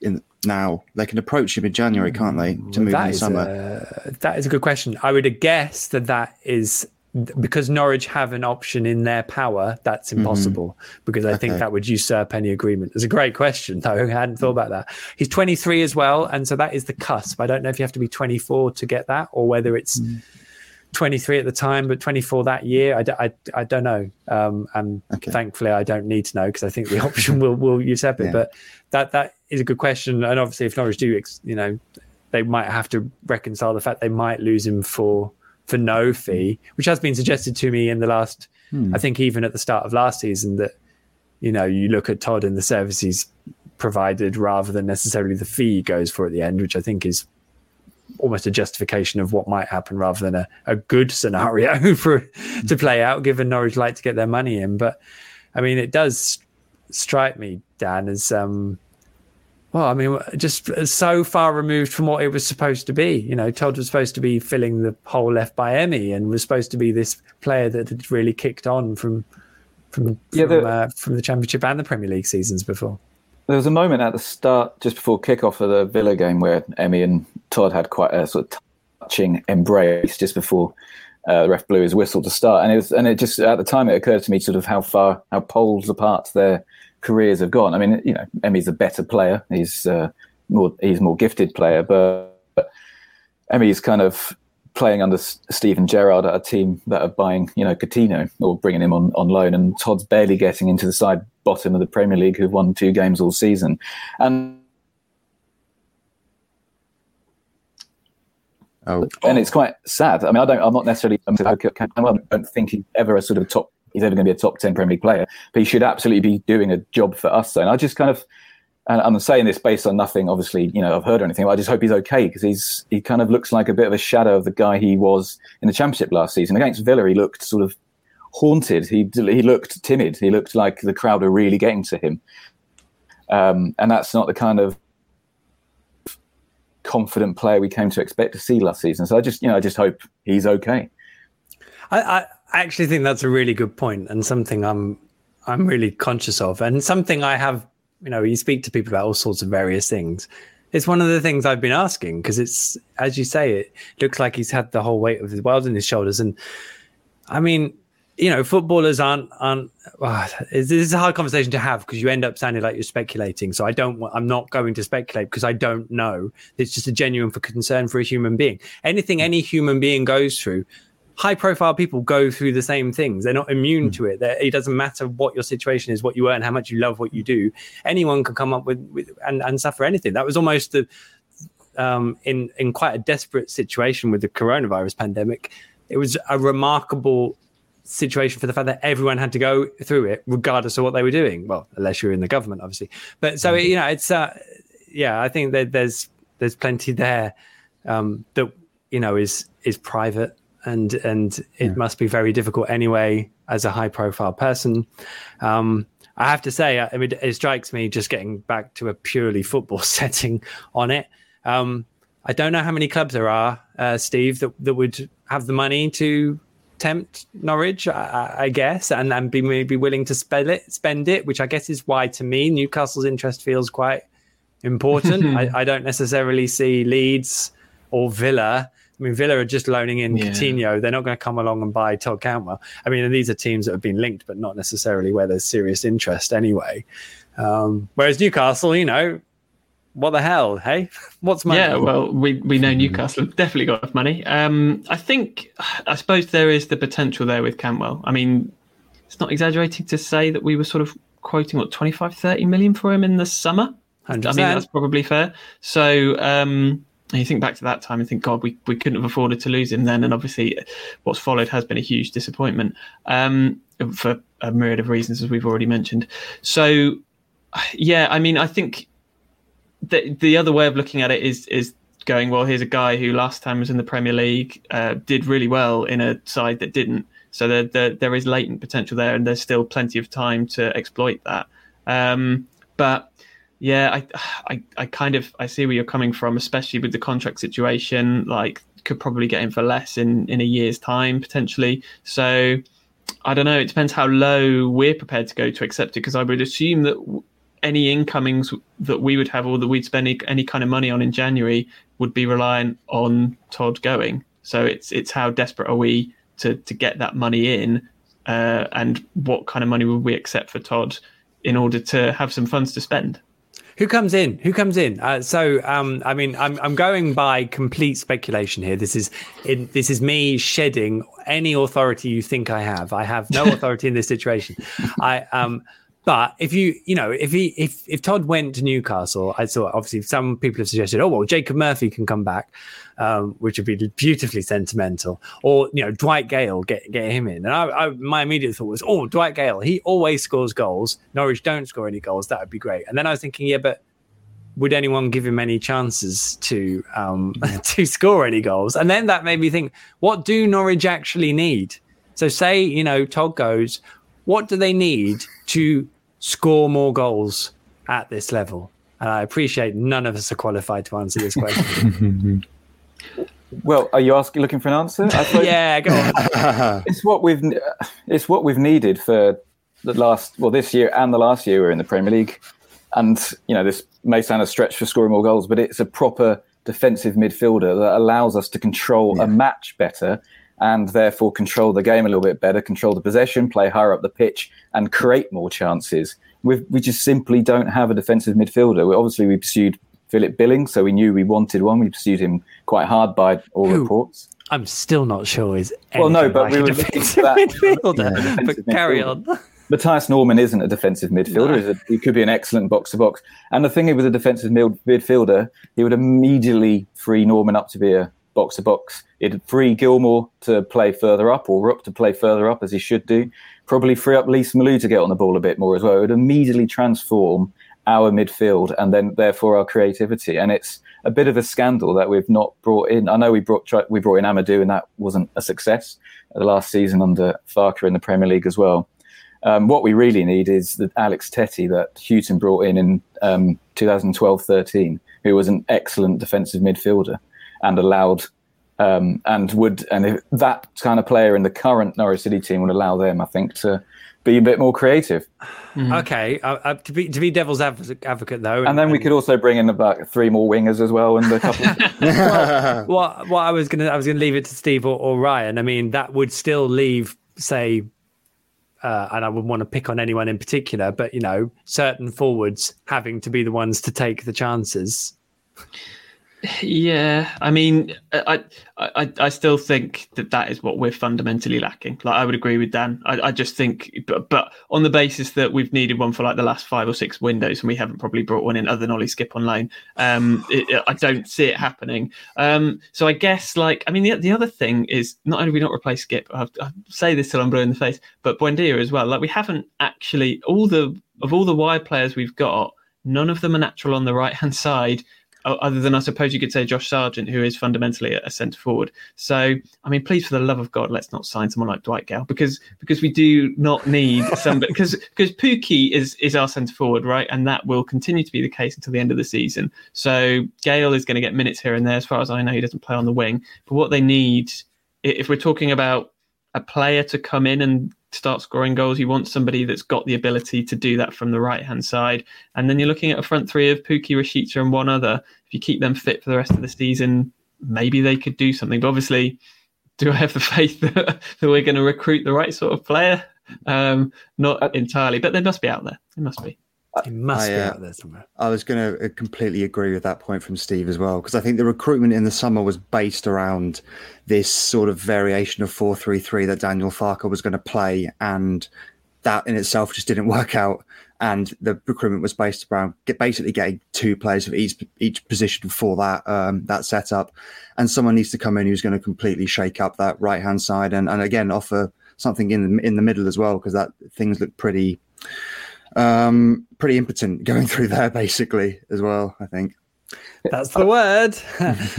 In now, they can approach him in January, can't they, to move in the summer? A, that is a good question. I would guess that that is because Norwich have an option in their power, that's mm-hmm. impossible mm-hmm. because I okay. think that would usurp any agreement. It's a great question, though. I hadn't thought about that. He's 23 as well. And so that is the cusp. I don't know if you have to be 24 to get that or whether it's mm. 23 at the time, but 24 that year. I, d- I, I don't know. Um, and okay. thankfully, I don't need to know because I think the option will, will usurp it. Yeah. But that, that is a good question. And obviously, if Norwich do, you know, they might have to reconcile the fact they might lose him for for no fee, which has been suggested to me in the last, hmm. I think even at the start of last season that, you know, you look at Todd and the services provided rather than necessarily the fee he goes for at the end, which I think is almost a justification of what might happen rather than a, a good scenario for to play out, given Norwich like to get their money in. But I mean, it does strike me, Dan, as um, well, I mean, just so far removed from what it was supposed to be. You know, Todd was supposed to be filling the hole left by Emi, and was supposed to be this player that had really kicked on from from yeah, from, the, uh, from the Championship and the Premier League seasons before. There was a moment at the start, just before kickoff of the Villa game, where Emi and Todd had quite a sort of touching embrace just before uh, the ref blew his whistle to start, and it was, and it just at the time it occurred to me sort of how far, how poles apart their careers have gone. I mean, you know, Emi's a better player. He's uh, more he's more gifted player, but, but Emi's kind of playing under Steven Gerrard at a team that are buying, you know, Coutinho or bringing him on, on loan, and Todd's barely getting into the side bottom of the Premier League, who've won two games all season, and. Oh. And it's quite sad. I mean, I don't. I'm not necessarily. I don't think he's ever a sort of top he's ever going to be a top 10 Premier League player, but he should absolutely be doing a job for us. So, and I just kind of, and I'm saying this based on nothing, obviously, you know, I've heard or anything, but I just hope he's okay because he's, he kind of looks like a bit of a shadow of the guy he was in the Championship last season. Against Villa, he looked sort of haunted. He, he looked timid. He looked like the crowd are really getting to him. Um, and that's not the kind of confident player we came to expect to see last season. So I just, you know, I just hope he's okay. I, I, I actually think that's a really good point and something I'm I'm really conscious of. And something I have you know you speak to people about all sorts of various things. It's one of the things I've been asking because it's as you say it looks like he's had the whole weight of the world in his shoulders. And I mean you know footballers aren't aren't well, this is a hard conversation to have because you end up sounding like you're speculating. So I don't I'm not going to speculate because I don't know. It's just a genuine for concern for a human being. Anything any human being goes through high profile people go through the same things. They're not immune mm. to it. They're, it doesn't matter what your situation is, what you earn, how much you love what you do. Anyone can come up with, with and, and suffer anything. That was almost the, um, in in quite a desperate situation with the coronavirus pandemic. It was a remarkable situation for the fact that everyone had to go through it, regardless of what they were doing. Well, unless you're in the government, obviously. But so you know, it's uh, yeah, I think that there's there's plenty there um, that you know is is private and and it yeah. must be very difficult anyway as a high profile person. Um, I have to say, I mean, it strikes me just getting back to a purely football setting on it. Um, I don't know how many clubs there are, uh, Steve, that, that would have the money to tempt Norwich, I, I, guess, and, and be maybe willing to spend it, spend it, which I guess is why to me Newcastle's interest feels quite important. I, I, don't necessarily see Leeds or Villa I mean, Villa are just loaning in yeah. Coutinho. They're not going to come along and buy Todd Cantwell. I mean, these are teams that have been linked, but not necessarily where there's serious interest anyway. Um, whereas Newcastle, you know, what the hell, hey? What's money? Yeah, well, we, we know Newcastle have definitely got enough money. Um, I think, I suppose there is the potential there with Cantwell. I mean, it's not exaggerating to say that we were sort of quoting, what, 25, 30 million for him in the summer? 100%. I mean, that's probably fair. So, um, you think back to that time and think, God, we, we couldn't have afforded to lose him then. And obviously, what's followed has been a huge disappointment um, for a myriad of reasons, as we've already mentioned. So, yeah, I mean, I think the the other way of looking at it is is going, well, here's a guy who last time was in the Premier League, uh, did really well in a side that didn't. So there, there, there is latent potential there, and there's still plenty of time to exploit that. Um, but yeah, I, I, I kind of I see where you're coming from, especially with the contract situation. Like, could probably get him for less in in a year's time potentially. So I don't know. It depends how low we're prepared to go to accept it. Because I would assume that any incomings that we would have or that we'd spend any, any kind of money on in January would be reliant on Todd going. So it's it's how desperate are we to to get that money in, uh, and what kind of money would we accept for Todd in order to have some funds to spend. Who comes in? Who comes in? Uh, so, um, I mean, I'm I'm going by complete speculation here. This is in, this is me shedding any authority you think I have. I have no authority in this situation. I um, but if you you know if he if if Todd went to Newcastle, I saw obviously some people have suggested, oh well, Jacob Murphy can come back, um, which would be beautifully sentimental, or you know Dwight Gayle get get him in. And I, I, my immediate thought was, oh Dwight Gayle, he always scores goals. Norwich don't score any goals. That would be great. And then I was thinking, yeah, but would anyone give him any chances to um, to score any goals? And then that made me think, what do Norwich actually need? So say you know Todd goes, what do they need to score more goals at this level? And I appreciate none of us are qualified to answer this question. Well, are you asking, looking for an answer? yeah, go on. it's what we've it's what we've needed for the last well this year and the last year we're in the Premier League, and you know this may sound a stretch for scoring more goals, but it's a proper defensive midfielder that allows us to control yeah. a match better and therefore control the game a little bit better, control the possession, play higher up the pitch, and create more chances. We've, we just simply don't have a defensive midfielder. We, obviously, we pursued Philip Billing, so we knew we wanted one. We pursued him quite hard by all reports. I'm still not sure is well, no, but like we were looking for that midfielder. Yeah. But carry on. Mathias Normann isn't a defensive midfielder. No. he could be an excellent box to box. And the thing with a defensive midfielder, he would immediately free Normann up to be a box to box. It'd free Gilmour to play further up or Rupp to play further up as he should do. Probably free up Lees-Melou to get on the ball a bit more as well. It would immediately transform our midfield and then therefore our creativity. And it's a bit of a scandal that we've not brought in. I know we brought we brought in Amadou and that wasn't a success the last season under Farke in the Premier League as well. Um, what we really need is the Alex Tettey that Hughton brought in in um, 2012-13, who was an excellent defensive midfielder and allowed um, and would and if that kind of player in the current Norwich City team would allow them, I think, to be a bit more creative. Mm-hmm. Okay, uh, uh, to be to be devil's advocate though, and, and then and, we could also bring in about three more wingers as well, and a couple. well, what what I was gonna I was gonna leave it to Steve or, or Ryan. I mean, that would still leave, say, uh, and I wouldn't want to pick on anyone in particular, but you know, certain forwards having to be the ones to take the chances. Yeah, I mean, I, I I still think that that is what we're fundamentally lacking. Like I would agree with Dan. I, I just think, but, but on the basis that we've needed one for like the last five or six windows, and we haven't probably brought one in other than Ollie Skipp on loan. Um, it, I don't see it happening. Um, so I guess like I mean the the other thing is not only we not replace Skipp. I, I say this till I'm blue in the face, but Buendia as well. Like we haven't actually all the of all the wide players we've got, none of them are natural on the right hand side other than I suppose you could say Josh Sargent, who is fundamentally a, centre forward. So, I mean, please, for the love of God, let's not sign someone like Dwight Gayle because because we do not need somebody because because Pukki is is our centre forward, right, and that will continue to be the case until the end of the season. So Gayle is going to get minutes here and there. As far as I know, he doesn't play on the wing. But what they need, if we're talking about a player to come in and start scoring goals. You want somebody that's got the ability to do that from the right hand side. And then you're looking at a front three of Pukki, Rashica, and one other. If you keep them fit for the rest of the season, maybe they could do something. But obviously, do I have the faith that, that we're going to recruit the right sort of player? Um, not entirely, but they must be out there. They must be. It must I, be uh, out there somewhere. I was going to uh, completely agree with that point from Steve as well, because I think the recruitment in the summer was based around this sort of variation of 4 3 3 that Daniel Farke was going to play. And that in itself just didn't work out. and the recruitment was based around get, basically getting two players of each each position for that um, that setup, and someone needs to come in who's going to completely shake up that right hand side and, and again offer something in the, in the middle as well because that things look pretty um, pretty impotent going through there basically as well. I think that's the word.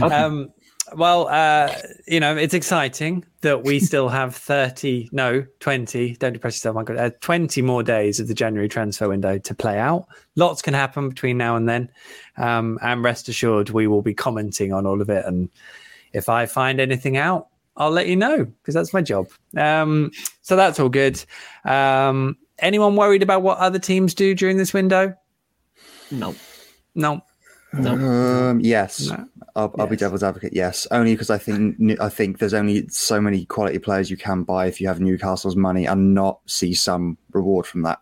um, well, uh, you know, it's exciting that we still have 30, no, 20, don't depress yourself, Michael, uh, 20 more days of the January transfer window to play out. Lots can happen between now and then. Um, and rest assured, we will be commenting on all of it. And if I find anything out, I'll let you know because that's my job. Um, so that's all good. Um, anyone worried about what other teams do during this window? No. No. No. Um, yes, no. I'll, I'll yes. be devil's advocate. Yes, only because I think I think there's only so many quality players you can buy if you have Newcastle's money and not see some reward from that.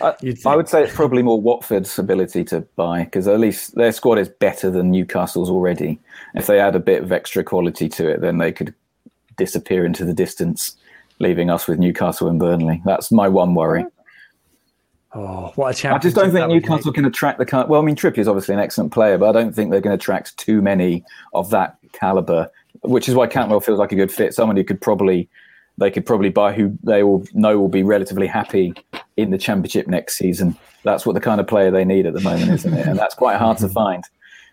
I, I would say it's probably more Watford's ability to buy because at least their squad is better than Newcastle's already. If they add a bit of extra quality to it, then they could disappear into the distance, leaving us with Newcastle and Burnley. That's my one worry. Oh, what a chance! I just don't think Newcastle can attract the kind. Well, I mean, Trippier is obviously an excellent player, but I don't think they're going to attract too many of that caliber. Which is why Cantwell feels like a good fit. Someone who could probably, they could probably buy, who they will know will be relatively happy in the Championship next season. That's what the kind of player they need at the moment, isn't it? And that's quite hard to find.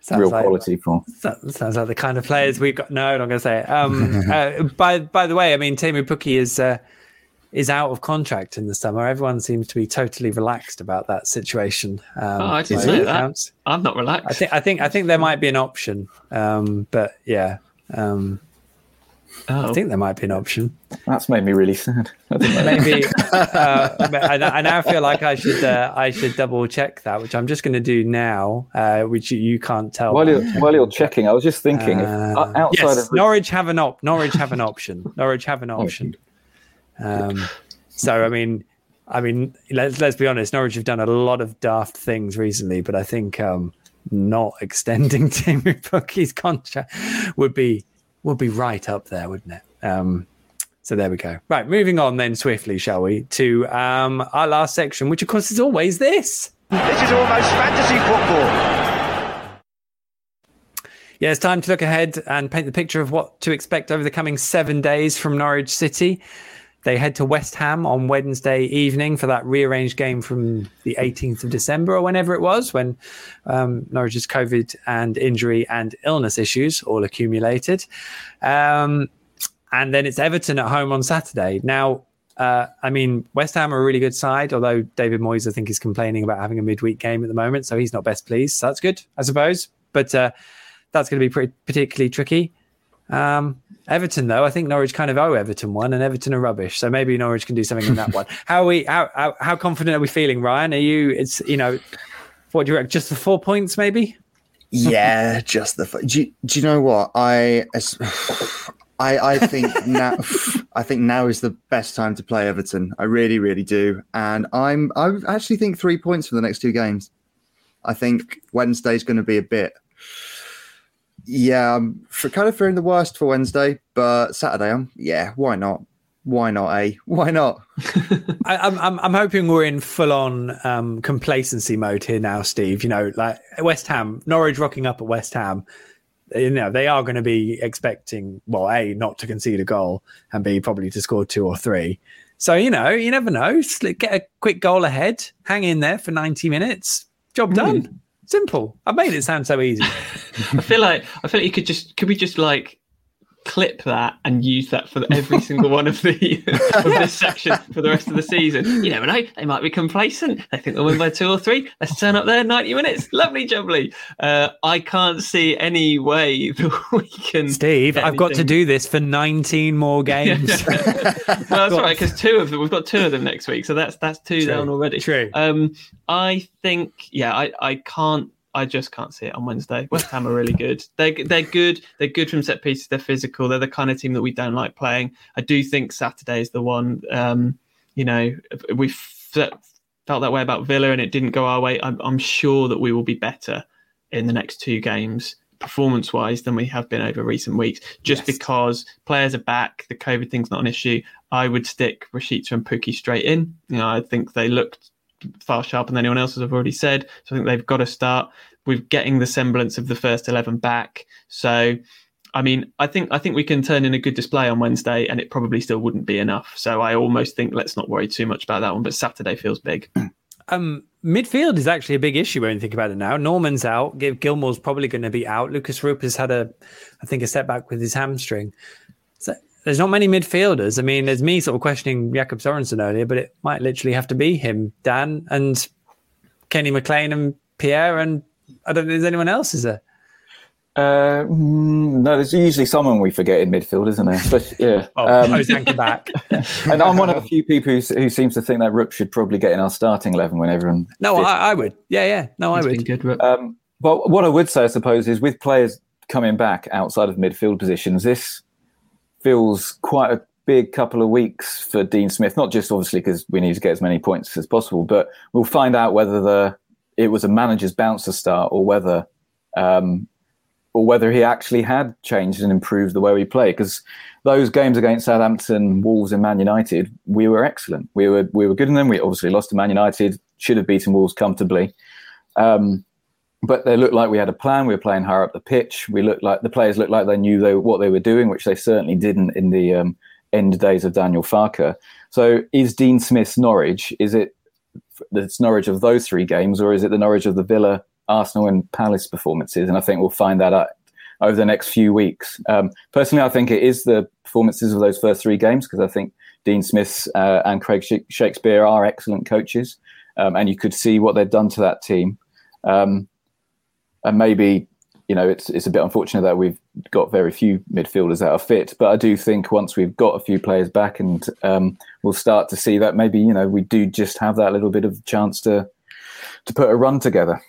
Sounds real like, quality for. Sounds like the kind of players we've got. No, I'm not going to say it. Um, uh, by by the way, I mean Teemu Pukki is. Uh, is out of contract in the summer. Everyone seems to be totally relaxed about that situation. Um, oh, I didn't say that. Counts. I'm not relaxed. I think I think I think there might be an option, um, but yeah, um, oh. I think there might be an option. That's made me really sad. Maybe uh, I, I, now feel like I should uh, I should double check that, which I'm just going to do now, uh, which you, you, can't tell. While you're, while you're checking, I was just thinking, if, uh, outside yes, of Norwich have an op, Norwich have an option. Norwich have an option. Um, so I mean, I mean, let's let's be honest. Norwich have done a lot of daft things recently, but I think um, not extending Teemu Pukki's contract would be would be right up there, wouldn't it? Um, so there we go. Right, moving on then swiftly, shall we, to um, our last section, which of course is always this. This is almost fantasy football. Yeah, it's time to look ahead and paint the picture of what to expect over the coming seven days from Norwich City. They head to West Ham on Wednesday evening for that rearranged game from the 18th of December or whenever it was, when um, Norwich's COVID and injury and illness issues all accumulated. Um, and then it's Everton at home on Saturday. Now, uh, I mean, West Ham are a really good side, although David Moyes, I think, is complaining about having a midweek game at the moment, so he's not best pleased. So that's good, I suppose. But uh, that's going to be pretty, particularly tricky. Um, Everton, though, I think Norwich kind of owe Everton one, and Everton are rubbish. So maybe Norwich can do something in that one. How are we? How, how, how confident are we feeling, Ryan? Are you? It's you know, what do you reckon? Just the four points, maybe? Yeah, just the. Do you, do you know what I? I I think now I think now is the best time to play Everton. I really, really do, and I'm I actually think three points for the next two games. I think Wednesday's going to be a bit yeah, I'm for kind of fearing the worst for Wednesday, but Saturday, I'm yeah, why not? Why not? Eh? Why not? I, am I'm I'm hoping we're in full on um, complacency mode here now, Steve. You know, like West Ham, Norwich rocking up at West Ham. You know, they are going to be expecting well, a not to concede a goal, and b probably to score two or three. So you know, you never know. Get a quick goal ahead, hang in there for ninety minutes, job hmm. done. Mm. Simple. I made it sound so easy. I feel like I feel like you could just could we just like clip that and use that for every single one of the of this section for the rest of the season. You never know; they might be complacent. They think they'll win by two or three. Let's turn up there ninety minutes. Lovely jubbly. Uh, I can't see any way that we can. Steve, I've got to do this for nineteen more games. well, that's right because two of them we've got two of them next week, so that's that's two True. down already. True. Um, I think yeah, I I can't I just can't see it on Wednesday. West Ham are really good. They're they're good. They're good from set pieces. They're physical. They're the kind of team that we don't like playing. I do think Saturday is the one. Um, you know, we felt that way about Villa, and it didn't go our way. I'm, I'm sure that we will be better in the next two games performance wise than we have been over recent weeks just yes. because players are back the covid thing's not an issue i would stick Rashica and Pukki straight in you know i think they looked far sharper than anyone else, as I've already said. So I think they've got to start with getting the semblance of the first eleven back. So I mean, I think I think we can turn in a good display on Wednesday, and it probably still wouldn't be enough. So I almost think let's not worry too much about that one. But Saturday feels big. Um, midfield is actually a big issue when you think about it now. Normann's out. Gilmour's probably going to be out. Lukas Rupp has had a, I think, a setback with his hamstring. So there's not many midfielders. I mean, there's me sort of questioning Jacob Sorensen earlier, but it might literally have to be him, Dan, and Kenny McLean and Pierre, and I don't think there's anyone else, is there? Uh, mm, no, there's usually someone we forget in midfield, isn't there? Especially, yeah. Oh, Um, Ozan Kabak. and I'm one of the few people who, who seems to think that Rook should probably get in our starting eleven when everyone. No. I, I would. Yeah, yeah. No, I He's been would. good. Rook. Um, but what I would say, I suppose, is with players coming back outside of midfield positions, this feels quite a big couple of weeks for Dean Smith. Not just obviously because we need to get as many points as possible, but we'll find out whether the it was a manager's bouncer start or whether um, or whether he actually had changed and improved the way we play. Because those games against Southampton, Wolves, and Man United, we were excellent. We were we were good in them. We obviously lost to Man United. Should have beaten Wolves comfortably. Um, but they looked like we had a plan. We were playing higher up the pitch. We looked like the players looked like they knew they, what they were doing, which they certainly didn't in the um, end days of Daniel Farke. So, is Dean Smith's Norwich? Is it the Norwich of those three games, or is it the Norwich of the Villa, Arsenal, and Palace performances? And I think we'll find that out over the next few weeks. Um, personally, I think it is the performances of those first three games because I think Dean Smith uh, and Craig Sh- Shakespeare are excellent coaches, um, and you could see what they've done to that team. Um, and maybe you know it's it's a bit unfortunate that we've got very few midfielders that are fit, but I do think once we've got a few players back and um, we'll start to see that maybe you know we do just have that little bit of chance to to put a run together.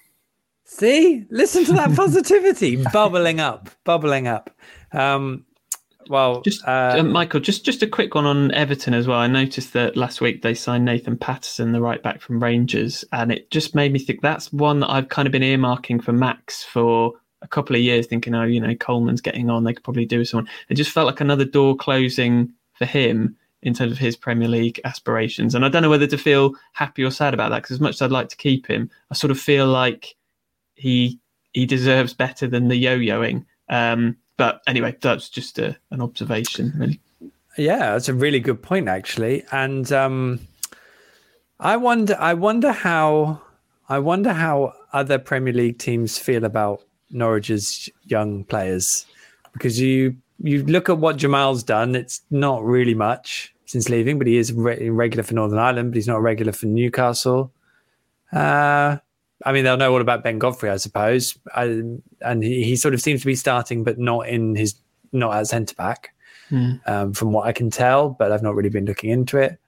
See, listen to that positivity bubbling up, bubbling up. Um, well, Just uh, uh, Michael, just just a quick one on Everton as well. I noticed that last week they signed Nathan Patterson, the right back from Rangers, and it just made me think that's one that I've kind of been earmarking for Max for a couple of years, thinking, oh, you know, Coleman's getting on, they could probably do someone. It just felt like another door closing for him in terms of his Premier League aspirations, and I don't know whether to feel happy or sad about that because as much as I'd like to keep him, I sort of feel like he he deserves better than the yo-yoing. Um, but anyway, that's just a, an observation, really. Yeah, that's a really good point, actually. And um, I wonder, I wonder how, I wonder how other Premier League teams feel about Norwich's young players, because you you look at what Jamal's done. It's not really much since leaving, but he is re- regular for Northern Ireland, but he's not regular for Newcastle. Uh, I mean, they'll know all about Ben Godfrey, I suppose, I, and he, he sort of seems to be starting, but not in his not at centre back um, from what I can tell, but I've not really been looking into it.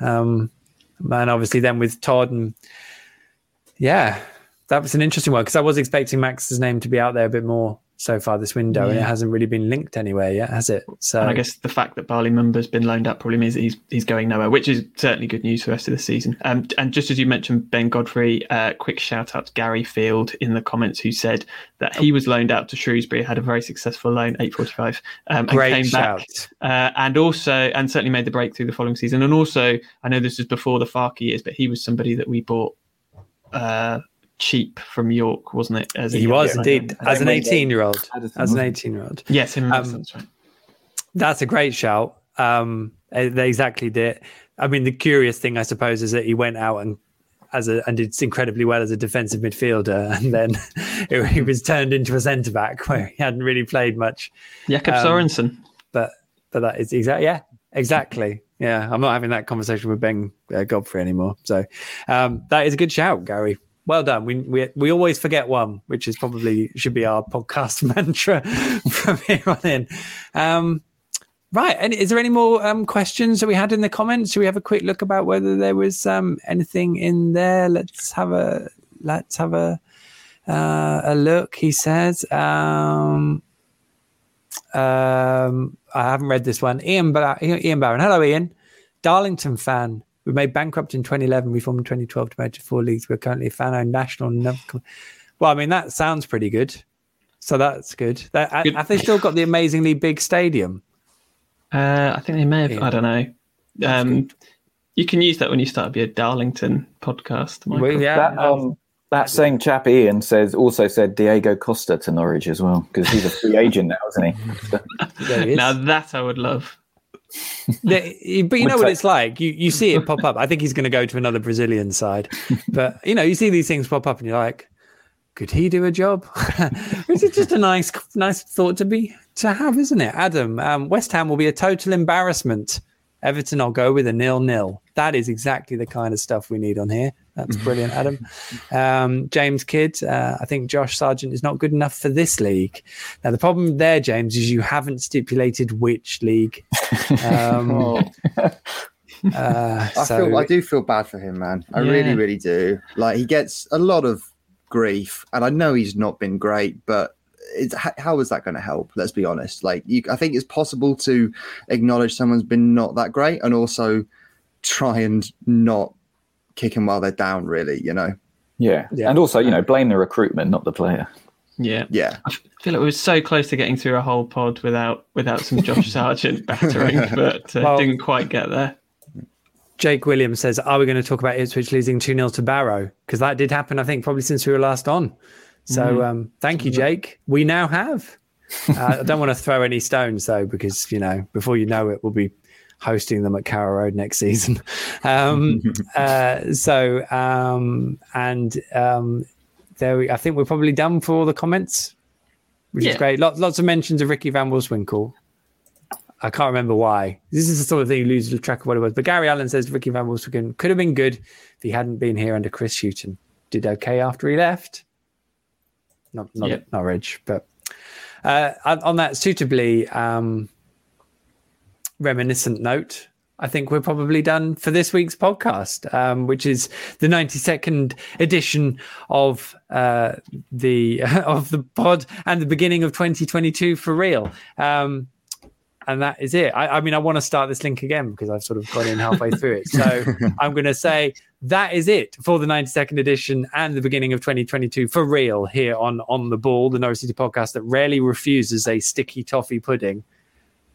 Um, and obviously, then with Todd, and yeah, that was an interesting one because I was expecting Max's name to be out there a bit more so far this window, and it hasn't really been linked anywhere yet, has it? So And I guess the fact that Bali Mumba's been loaned out probably means that he's he's going nowhere, which is certainly good news for the rest of the season. Um, and just as you mentioned Ben Godfrey, uh, quick shout out to Gary Field in the comments who said that he was loaned out to Shrewsbury, had a very successful loan, eight forty five, um, and great came shout. back, uh, and also and certainly made the breakthrough the following season. And also, I know this was before the Farke years, but he was somebody that we bought. Uh, cheap from York, wasn't it? As He was indeed as an eighteen-year-old. As an eighteen-year-old, Yes, him. Um, that's right. That's a great shout. Um, eh, they exactly did. I mean, the curious thing, I suppose, is that he went out and as a and did incredibly well as a defensive midfielder, and then he was turned into a centre back where he hadn't really played much. Jacob um, Sorensen. But but that is exactly yeah, exactly. Yeah, I'm not having that conversation with Ben uh, Godfrey anymore. So um, that is a good shout, Gary. Well done. We, we we always forget one, which is probably should be our podcast mantra from here on in. Um, right. And is there any more um, questions that we had in the comments? Should we have a quick look about whether there was um, anything in there? Let's have a let's have a uh, a look. He says. Um, um, I haven't read this one. Ian, Bar- Ian Barron. Hello, Ian. Darlington fan. We made bankrupt in 2011. We formed in 2012 to manage four leagues. We're currently a fan owned national. num- Well, I mean, that sounds pretty good. So that's good. They, Good. Have they still got the amazingly big stadium? Uh, I think they may have. Yeah. I don't know. Um, You can use that when you start to be a Darlington podcast. Well, yeah, That, um, that same chap Ian says also said Diego Costa to Norwich as well because he's a free agent now, isn't he? there he is. Now that I would love. But you know Would what it's like. You you see it pop up. I think he's going to go to another Brazilian side, but you know you see these things pop up, and you're like, could he do a job? Which is just a nice nice thought to be to have, isn't it? Adam, um, West Ham will be a total embarrassment. Everton, I'll go with a nil nil. That is exactly the kind of stuff we need on here. That's brilliant, Adam. Um, James Kidd, uh, I think Josh Sargent is not good enough for this league. Now, the problem there, James, is you haven't stipulated which league. Um, Oh, uh, I so, feel I do feel bad for him, man. I really, really do. Like he gets a lot of grief, and I know he's not been great, but it's, how is that going to help? Let's be honest. Like you, I think it's possible to acknowledge someone's been not that great, and also try and not kick them while they're down. Really, you know? Yeah. Yeah. And also, you know, blame the recruitment, not the player. Yeah. Yeah. I feel like we were so close to getting through a whole pod without without some Josh Sargent battering, but uh, Well- didn't quite get there. Jake Williams says, Are we going to talk about Ipswich losing 2 0 to Barrow? Because that did happen, I think, probably since we were last on. So um, thank you, Jake. We now have. Uh, I don't want to throw any stones, though, because, you know, before you know it, we'll be hosting them at Carrow Road next season. Um, uh, so, um, and um, there we, I think we're probably done for all the comments, which is great. Lots, lots of mentions of Ricky Van Wolfswinkel. I can't remember why. This is the sort of thing you lose track of what it was. But Gary Allen says Ricky Van Wolfswinkel could have been good if he hadn't been here under Chris Hughton. Did okay after he left. Not not at Norwich, but uh, on on that suitably um, reminiscent note, I think we're probably done for this week's podcast, um, which is the 92nd edition of uh, the of the pod and the beginning of 2022 for real. Um, and that is it. I, I mean, I want to start this link again because I've sort of gone in halfway through it. So I'm going to say that is it for the 92nd edition and the beginning of 2022 for real here on On the Ball, the Norwich City podcast that rarely refuses a sticky toffee pudding.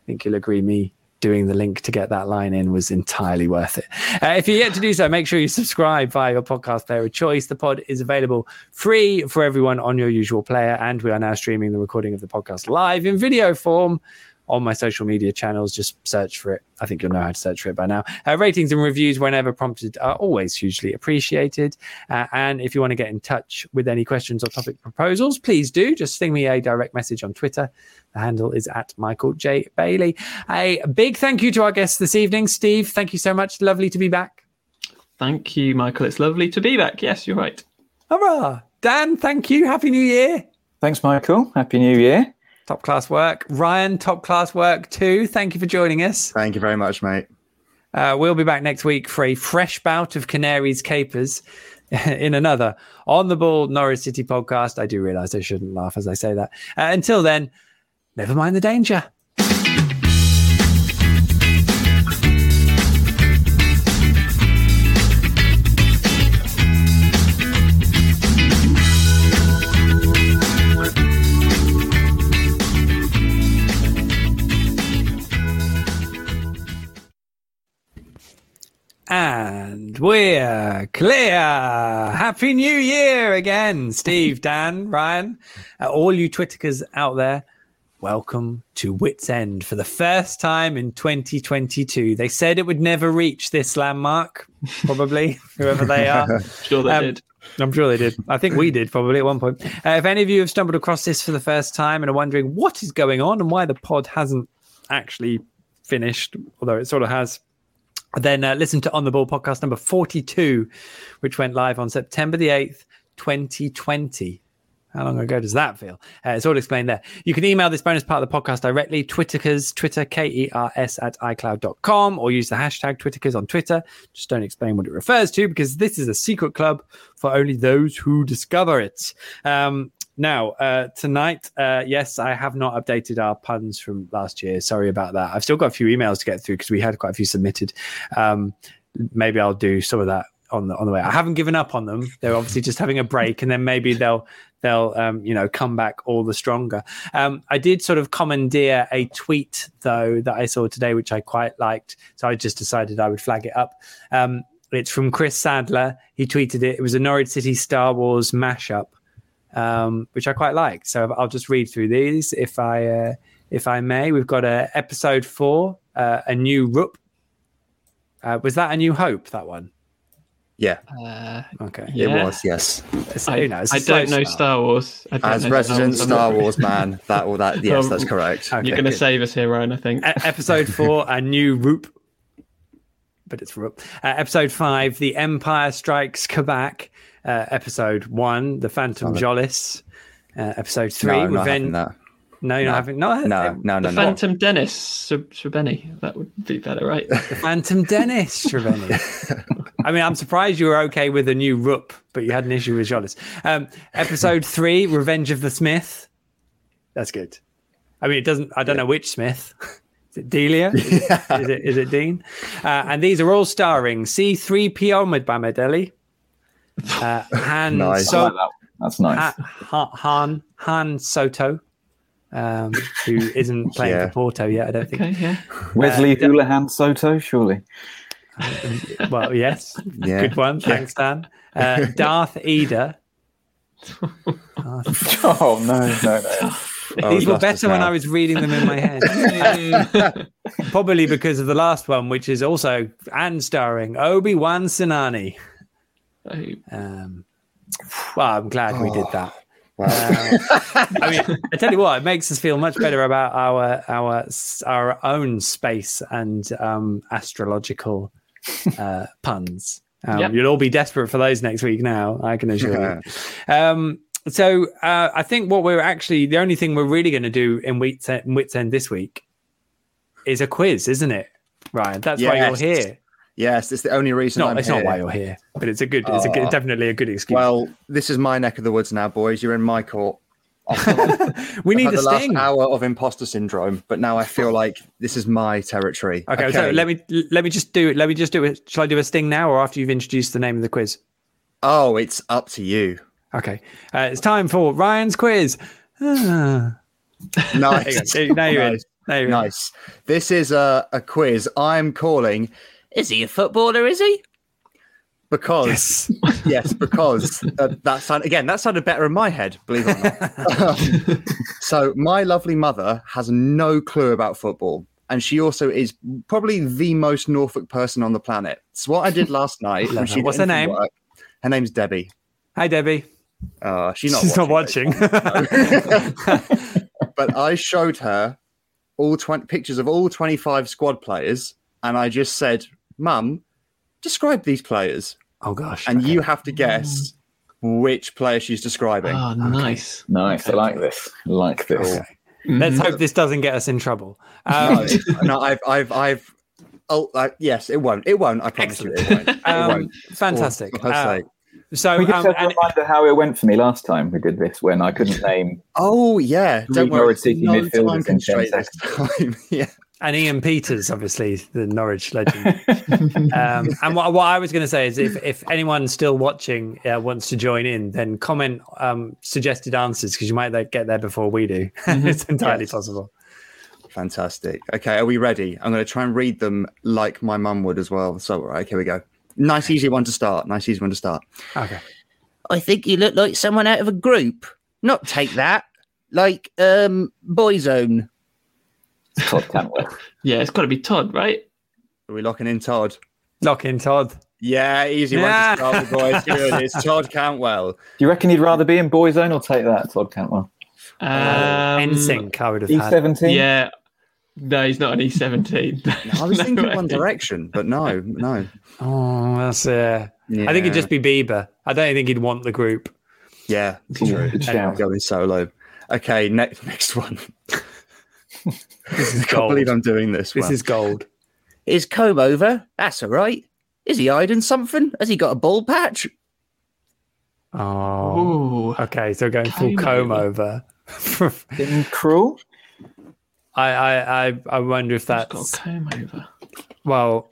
I think you'll agree me doing the link to get that line in was entirely worth it. Uh, if you're yet to do so, make sure you subscribe via your podcast player of choice. The pod is available free for everyone on your usual player, and we are now streaming the recording of the podcast live in video form on my social media channels. Just search for it. I think you'll know how to search for it by now. Uh, ratings and reviews, whenever prompted, are always hugely appreciated. Uh, and if you want to get in touch with any questions or topic proposals, please do. Just sting me a direct message on Twitter. The handle is at Michael J. Bailey. A big thank you to our guests this evening. Steve, thank you so much. Lovely to be back. Thank you, Michael. It's lovely to be back. Yes, you're right. Hurrah. Dan, thank you. Happy New Year. Thanks, Michael. Happy New Year. Top class work. Ryan, top class work too. Thank you for joining us. Thank you very much, mate. Uh, we'll be back next week for a fresh bout of Canaries Capers in another On the Ball Norwich City podcast. I do realize I shouldn't laugh as I say that. Uh, until then, never mind the danger. And we're clear. Happy New Year again, Steve, Dan, Ryan, uh, all you Twitterkers out there. Welcome to Wits End for the first time in 2022. They said it would never reach this landmark, probably, whoever they are. Sure, they Um, did. I'm sure they did. I think we did probably at one point. Uh, if any of you have stumbled across this for the first time and are wondering what is going on and why the pod hasn't actually finished, although it sort of has, then uh, listen to On the Ball podcast number 42, which went live on September the 8th, 2020. How long ago does that feel? Uh, it's all explained there. You can email this bonus part of the podcast directly, Twitterkers, Twitter, K E R S at iCloud.com, or use the hashtag Twitterkers on Twitter. Just don't explain what it refers to because this is a secret club for only those who discover it. Um, now, uh, tonight, uh, yes, I have not updated our puns from last year. Sorry about that. I've still got a few emails to get through because we had quite a few submitted. Um, maybe I'll do some of that on the on the way. I haven't given up on them. They're obviously just having a break, and then maybe they'll they'll um, you know come back all the stronger. Um, I did sort of commandeer a tweet though that I saw today, which I quite liked, so I just decided I would flag it up. Um, it's from Chris Sadler. He tweeted it. It was a Norwich City Star Wars mashup, um, which I quite liked. So I'll just read through these if I uh, if I may. We've got a episode four, uh, a new Rup. Uh, was that a New Hope? That one. Yeah, Uh, Okay. Yeah. it was. Yes, It's- I, you know, it's a I slow don't know. Star Wars. I don't as know resident Star Star Wars. Wars man, that will that. Yes, Um, that's correct. Okay, You're going to save us here, Ryan. I think. E- episode four, a new Roop. But it's Roop. Uh, episode five, The Empire Strikes Quebec. Uh, episode one, The Phantom Tzolis. Uh, episode three, no, not having Revenge. that. No, you're not No. having. No, No, uh, no, no, the no. Phantom Dennis Srbeny. That would be better, right? The Phantom Dennis Treveni. I mean, I'm surprised you were okay with a new Rupp, but you had an issue with Tzolis. Um, episode three, Revenge of the Smith. That's good. I mean, it doesn't. I don't know which Smith. Is it Delia? Is, is it is it Dean? Uh, and these are all starring C3PO Mohammed Ali, uh, Han Nice. I so like that. That's nice. Ha- Ha- Han Han Soto, um, who isn't playing Yeah. for Porto yet. I don't think. Okay, yeah. Wesley uh, Hoolahan Soto, surely. Well, yes, Yeah. good one. Thanks, Dan. Uh, Darth Eder. Oh no, no, no. Oh, These were better when. I was reading them in my head. Probably because of the last one, which is also and starring Obi Wan Sinani. So, Um, well, I'm glad we did that. Wow. I mean, I tell you what, it makes us feel much better about our our our own space and um, astrological uh, puns. Um, Yep. You'll all be desperate for those next week now, I can assure you. Um, so uh, I think what we're actually the only thing we're really going to do in Wits in Wits End this week is a quiz, isn't it, Ryan? That's why you're here. Yes, it's the only reason. not. I'm It's here. not why you're here, but it's a good. It's a good, definitely a good excuse. Well, this is my neck of the woods now, boys. You're in my court. I've we need had a the last sting. hour of imposter syndrome, but now I feel like this is my territory. Okay, so let me let me just do it. Let me just do it. Shall I do a sting now, or after you've introduced the name of the quiz? Oh, it's up to you. Okay, uh, it's time for Ryan's quiz. Ah. Nice. Now you're in. nice. Now you're in. This is a, a quiz I'm calling. Is he a footballer? Is he? Because Yes. yes, because uh, that sound again that sounded better in my head. Believe it or not. Um, so my lovely mother has no clue about football, and she also is probably the most Norfolk person on the planet. So what I did last night. when she her. got What's her name? work- her name's Debbie. Hi, Debbie. Uh, she's not She's watching. not watching. but I showed her all 20 pictures of all 25 squad players, and I just said, Mum, describe these players. oh gosh. And okay. you have to guess which player she's describing. oh, nice. Nice. I like this. I like this. Okay. Let's hope this doesn't get us in trouble. Um, no, no, I've, I've, I've, oh, uh, yes, it won't. It won't. I promise you, it won't. It um, won't. fantastic. For her Uh, so, We just um, have a and- reminder how it went for me last time we did this when I couldn't name. Oh, yeah. Don't worry. Norwich City no midfielders time in 10 constraint this time. yeah. And Ian Peters, obviously the Norwich legend. um, and what, what I was going to say is, if if anyone still watching uh, wants to join in, then comment um, suggested answers because you might like, get there before we do. it's entirely Yes. possible. Fantastic. Okay, are we ready? I'm going to try and read them like my mum would as well. So, all right, here we go. Nice, easy one to start. Nice, easy one to start. Okay. I think you look like someone out of a group. Not take that. Like um Boyzone. Todd Cantwell. Yeah, it's got to be Todd, right? Are we locking in Todd? Lock in Todd. Yeah, easy Yeah. one to start with, boys. Good. It's Todd Cantwell. Do you reckon he'd rather be in Boyzone or take that, Todd Cantwell? Um, NSYNC, I would have had. E17? Yeah. No, he's not an E17. I was No thinking way. One Direction, but no, no. Oh, that's uh, I think it'd just be Bieber. I don't think he'd want the group. yeah. Ooh, True. good shout. Going solo. Okay, next next one. This is I can't believe gold. I'm doing this. This one. is gold. Is comb over? That's all right. Is he hiding something? Has he got a bald patch? Oh, Ooh. okay. So going full Comb comb over. In Krul? I, I, I, I wonder if He's got that's a comb over. well.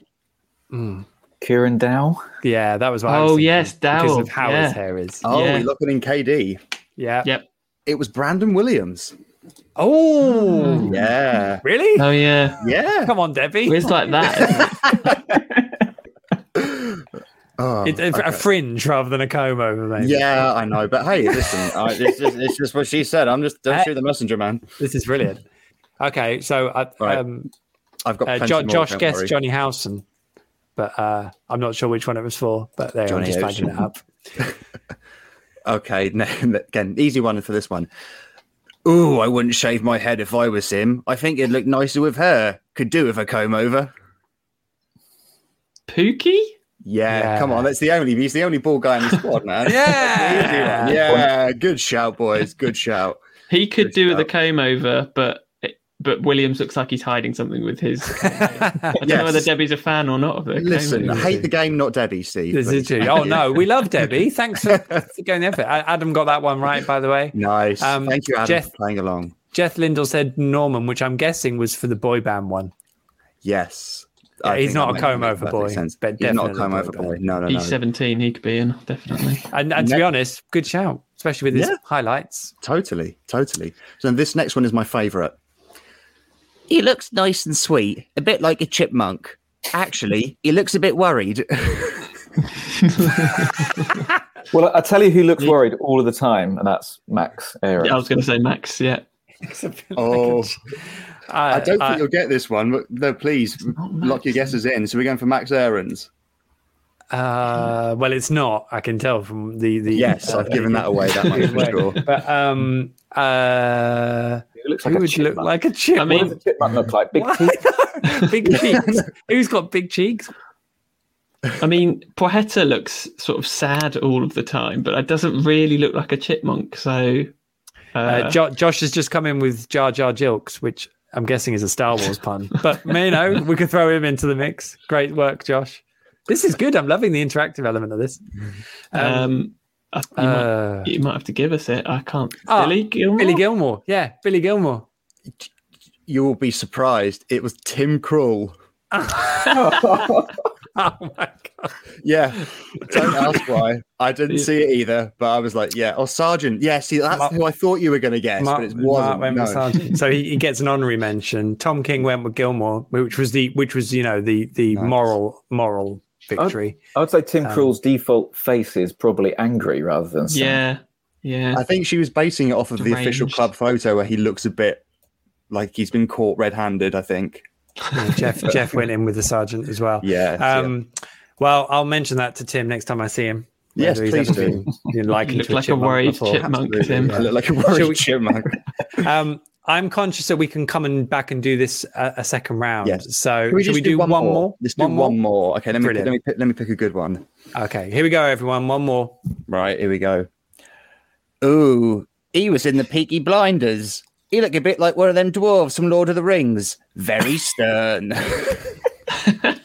Hmm. Kieran Dowell? Yeah, that was what I was Oh, thinking, yes, because of how yeah. his hair is. Oh, Yeah. we're looking in KD. Yeah. Yep. It was Brandon Williams. Oh, Yeah. really? Oh yeah. Yeah. Come on, Debbie. It's like that. Oh, It's a, a fringe rather than a comb over, maybe. Yeah, I know, but hey, listen, I, it's, just, it's just what she said. I'm just don't Hey. shoot the messenger, man. This is brilliant. Okay, so uh, Right. um, I've got uh, jo- more, Josh don't guessed worry. Jonny Howson, but uh, I'm not sure which one it was for. But there, I'm just making it up. Okay, no, again, easy one for this one. Ooh, I wouldn't shave my head if I was him. I think it'd look nicer with hair. Could do with a comb over. Pukki? Yeah, Yeah. come on, that's the only he's the only ball guy in the squad, man. Yeah. Yeah, good shout, boys. Good shout. He could Good do with a comb over, but but Williams looks like he's hiding something with his. I don't know whether Debbie's a fan or not of the Listen, comb I hate the game, not Debbie, Steve. This is please. true. Oh no, we love Debbie. Thanks for, for going there. effort. A- Adam got that one right, by the way. Nice. Um, Thank you, Adam, Jeff- for playing along. Jeff Lindell said Normann, which I'm guessing was for the boy band one. Yes. Yeah, he's not a makes comb over boy, sense. but he's not a comb over band. boy. No, no, He's 17. He could be in definitely. And, and to be honest, good shout, especially with his Yeah. highlights. Totally, totally. So this next one is my favourite. He looks nice and sweet, a bit like a chipmunk. Actually, he looks a bit worried. Well, I tell you who looks worried all of the time, and that's Max Aaron. I was going to say Max. Yeah. Oh, I, I don't I- think you'll get this one, but no, please lock your guesses in. So we're going for Max Aarons. Uh, well, it's not. I can tell from the the. Yes, I've given that away. That much for sure. But um, uh, He looks who like a would look like a chip? I What mean- does a chipmunk look like? Big Why teeth. big cheeks. Who's got big cheeks? I mean, Poeta looks sort of sad all of the time, but it doesn't really look like a chipmunk. So, uh, Uh, jo- Josh has just come in with Jar Jar Jilks, which I'm guessing is a Star Wars pun. But you know, we could throw him into the mix. Great work, Josh. This is good. I'm loving the interactive element of this. Um, um, I- you, might, uh, you might have to give us it. I can't. Ah, Billy Gilmour. Billy Gilmour. Yeah, Billy Gilmour. You will be surprised. It was Tim Krul. Oh my god. Yeah, don't ask why. I didn't see it either, but I was like, yeah. Oh, Sargent. Yeah, see, that's Mark- who I thought you were going to guess, Mark, but it wasn't. went no. with Sargent. So he, he gets an honorary mention. Tom King went with Gilmour, which was the which was you know the the Nice. moral moral victory. I would say Tim Um, Krul's default face is probably angry rather than sad. Yeah. Yeah. I think she was basing it off of the official club photo where he looks a bit like he's been caught red-handed. I think. Yeah, Jeff Jeff went in with the Sargent as well. Yeah. yeah. Um, well, I'll mention that to Tim next time I see him. Yes, he's please do. been, been You look to like a chipmunk worried before. chipmunk, Absolutely. Tim. I look like a worried chipmunk. Um, I'm conscious that we can come and back and do this a, a second round. Yes. So Can we should we do, one, more? Let's do one more. Okay, let me Brilliant. let me pick, let me pick a good one. Okay, here we go, everyone. One more. Right, here we go. Ooh, he was in the Peaky Blinders. He looked a bit like one of them dwarves from Lord of the Rings. Very stern.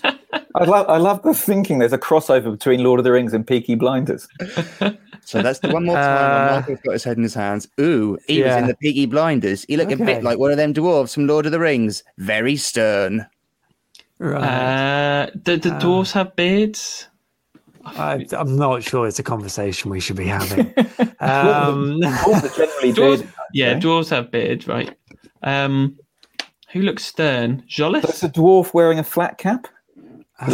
I love, I love the thinking there's a crossover between Lord of the Rings and Peaky Blinders. So that's the one more time Uh, when Michael's got his head in his hands. Ooh, he was in the Peaky Blinders. He looked a bit like one of them dwarves from Lord of the Rings. Very stern. Right. Uh, do the dwarves have beards? I, I'm not sure it's a conversation we should be having. um, Dwarves are generally Dwarves, bearded. yeah, dwarves have beards, right? Um, who looks stern? So it's a dwarf wearing a flat cap.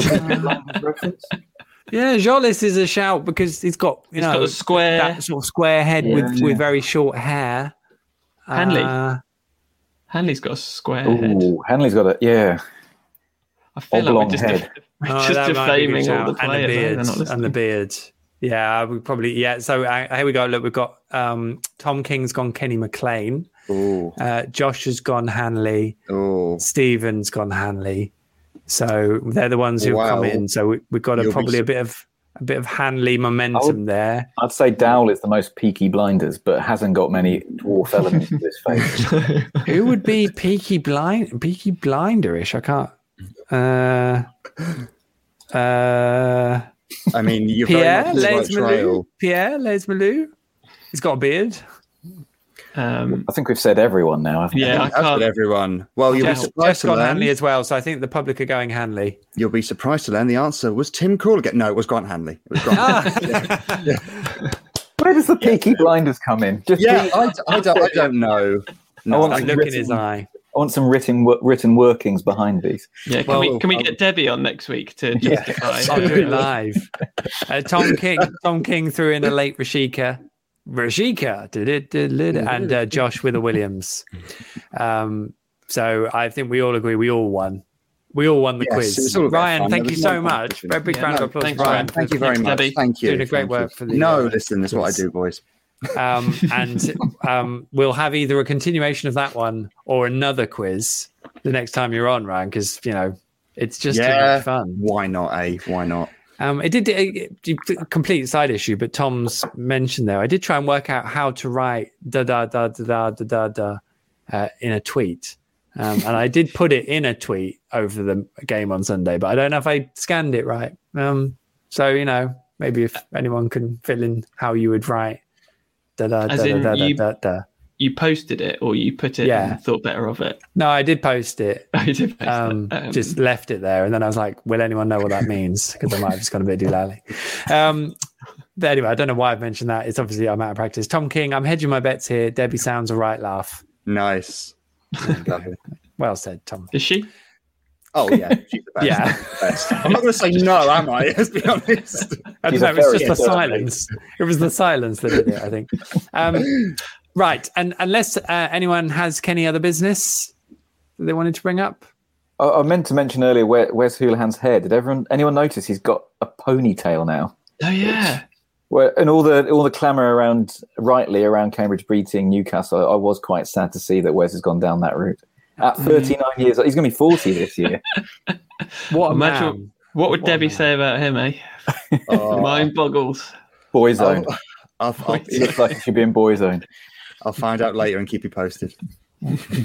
yeah, Tzolis is a shout because he's got you He's know got a square. that sort of square head with Yeah. with very short hair. Hanley. Uh, Hanley's got a square head. Ooh, Hanley's got a yeah. I feel like we're just, head. we're Oh, just that might be a good defaming all the players. and the? They're beard not and the listening. beard. Yeah, we probably yeah. So uh, here we go. Look, we've got um, Tom King's gone Kenny McLean. Ooh, Uh, Josh has gone Hanley. ooh. Stephen's gone Hanley. So they're the ones who've come in. So we, we've got a, You'll be probably a bit of a bit of Hanley momentum there. I'd say Dowell is the most Peaky Blinders, but hasn't got many dwarf elements to his face. Who would be Peaky Blind Peaky Blinderish? I can't. Uh, uh, I mean, you're Pierre very much on the right Les. Malou. Pierre Lees-Melou. He's got a beard. Um, I think we've said everyone now. Haven't we? yeah, I That's with can't. everyone. Well, you'll be surprised Jess to learn. Hanley as well. So I think the public are going Hanley. You'll be surprised to learn the answer was Tim Krul again. No, it was Grant Hanley. It was Grant. Ah. Hanley. Where Where does the Peaky Blinders come in? Just Yeah, please- I, I, don't, I don't know. I want Like, some look in written- his eye. I want some written written workings behind these. Yeah, can Well, we can we get Debbie on next week to Yeah. justify? I'll do it live. Uh, Tom King, Tom King threw in a late Rashica, Rashica, did it, did it, and uh, Josh with a Williams. Um, so I think we all agree we all won. We all won the Yes, quiz. it's all about Ryan, thank you so no much. Very big Yeah, round no, of applause, thanks, Ryan. Thank you very much. Debbie. Thank you. Doing a great Thank work you. for the, No, uh, listen, that's what I do, boys. um, and um, we'll have either a continuation of that one or another quiz the next time you're on, Ryan, because you know it's just too Yeah. much fun. Why not, eh? Why not? Um, it did it, it, complete side issue, but Tom's mentioned there. I did try and work out how to write da da da da da da da uh, in a tweet, um, and I did put it in a tweet over the game on Sunday, but I don't know if I scanned it right. Um, so you know, maybe if anyone can fill in how you would write da da da da da da da. You posted it or you put it Yeah. and thought better of it. No, I did post it. I did post Um, it. Um, just left it there, and then I was like, "Will anyone know what that means?" Because I might have just gone a bit doolally. Um, but anyway, I don't know why I've mentioned that. It's obviously I'm out of practice. Tom King, I'm hedging my bets here. Debbie sounds a right laugh. Nice. Lovely. Well said, Tom. is she? oh, yeah. She's the best. Yeah. the best. I'm not going to say no, am I? Let's be honest. I don't know, it was just the silence. It was the silence that did it, I think. Um, right, and unless uh, anyone has any other business that they wanted to bring up, I, I meant to mention earlier where, where's Hoolahan's hair? Did everyone anyone notice he's got a ponytail now? Oh yeah. Well, and all the all the clamour around, rightly around Cambridge beating Newcastle, I, I was quite sad to see that Wes has gone down that route. At 39 years, old, he's going to be 40 this year. what a Imagine- man. What would What Debbie man. say about him, eh? Oh, Mind boggles. Boyzone. I'll, I'll, He looks like he should be in Boyzone. I'll find out later and keep you posted.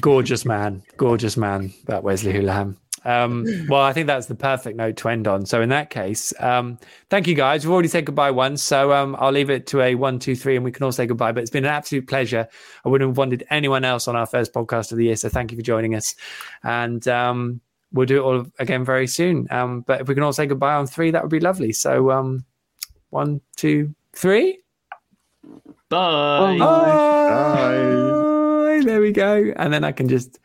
gorgeous man, gorgeous man, that Wesley Hoolahan. Um, well, I think that's the perfect note to end on. So, in that case, um, thank you guys. We've already said goodbye once, so um, I'll leave it to a one, two, three, and we can all say goodbye. But it's been an absolute pleasure. I wouldn't have wanted anyone else on our first podcast of the year. So, thank you for joining us, and um, we'll do it all again very soon. Um, but if we can all say goodbye on three, that would be lovely. So, um, one, two, three. Bye. Bye. There we go. And then I can just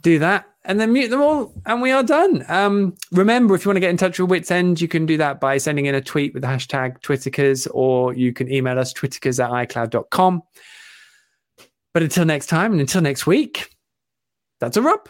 do that and then mute them all. And we are done. Um, remember, if you want to get in touch with Wits End, you can do that by sending in a tweet with the hashtag Twitterkers or you can email us twitterkers at icloud.com. But until next time and until next week, that's a wrap.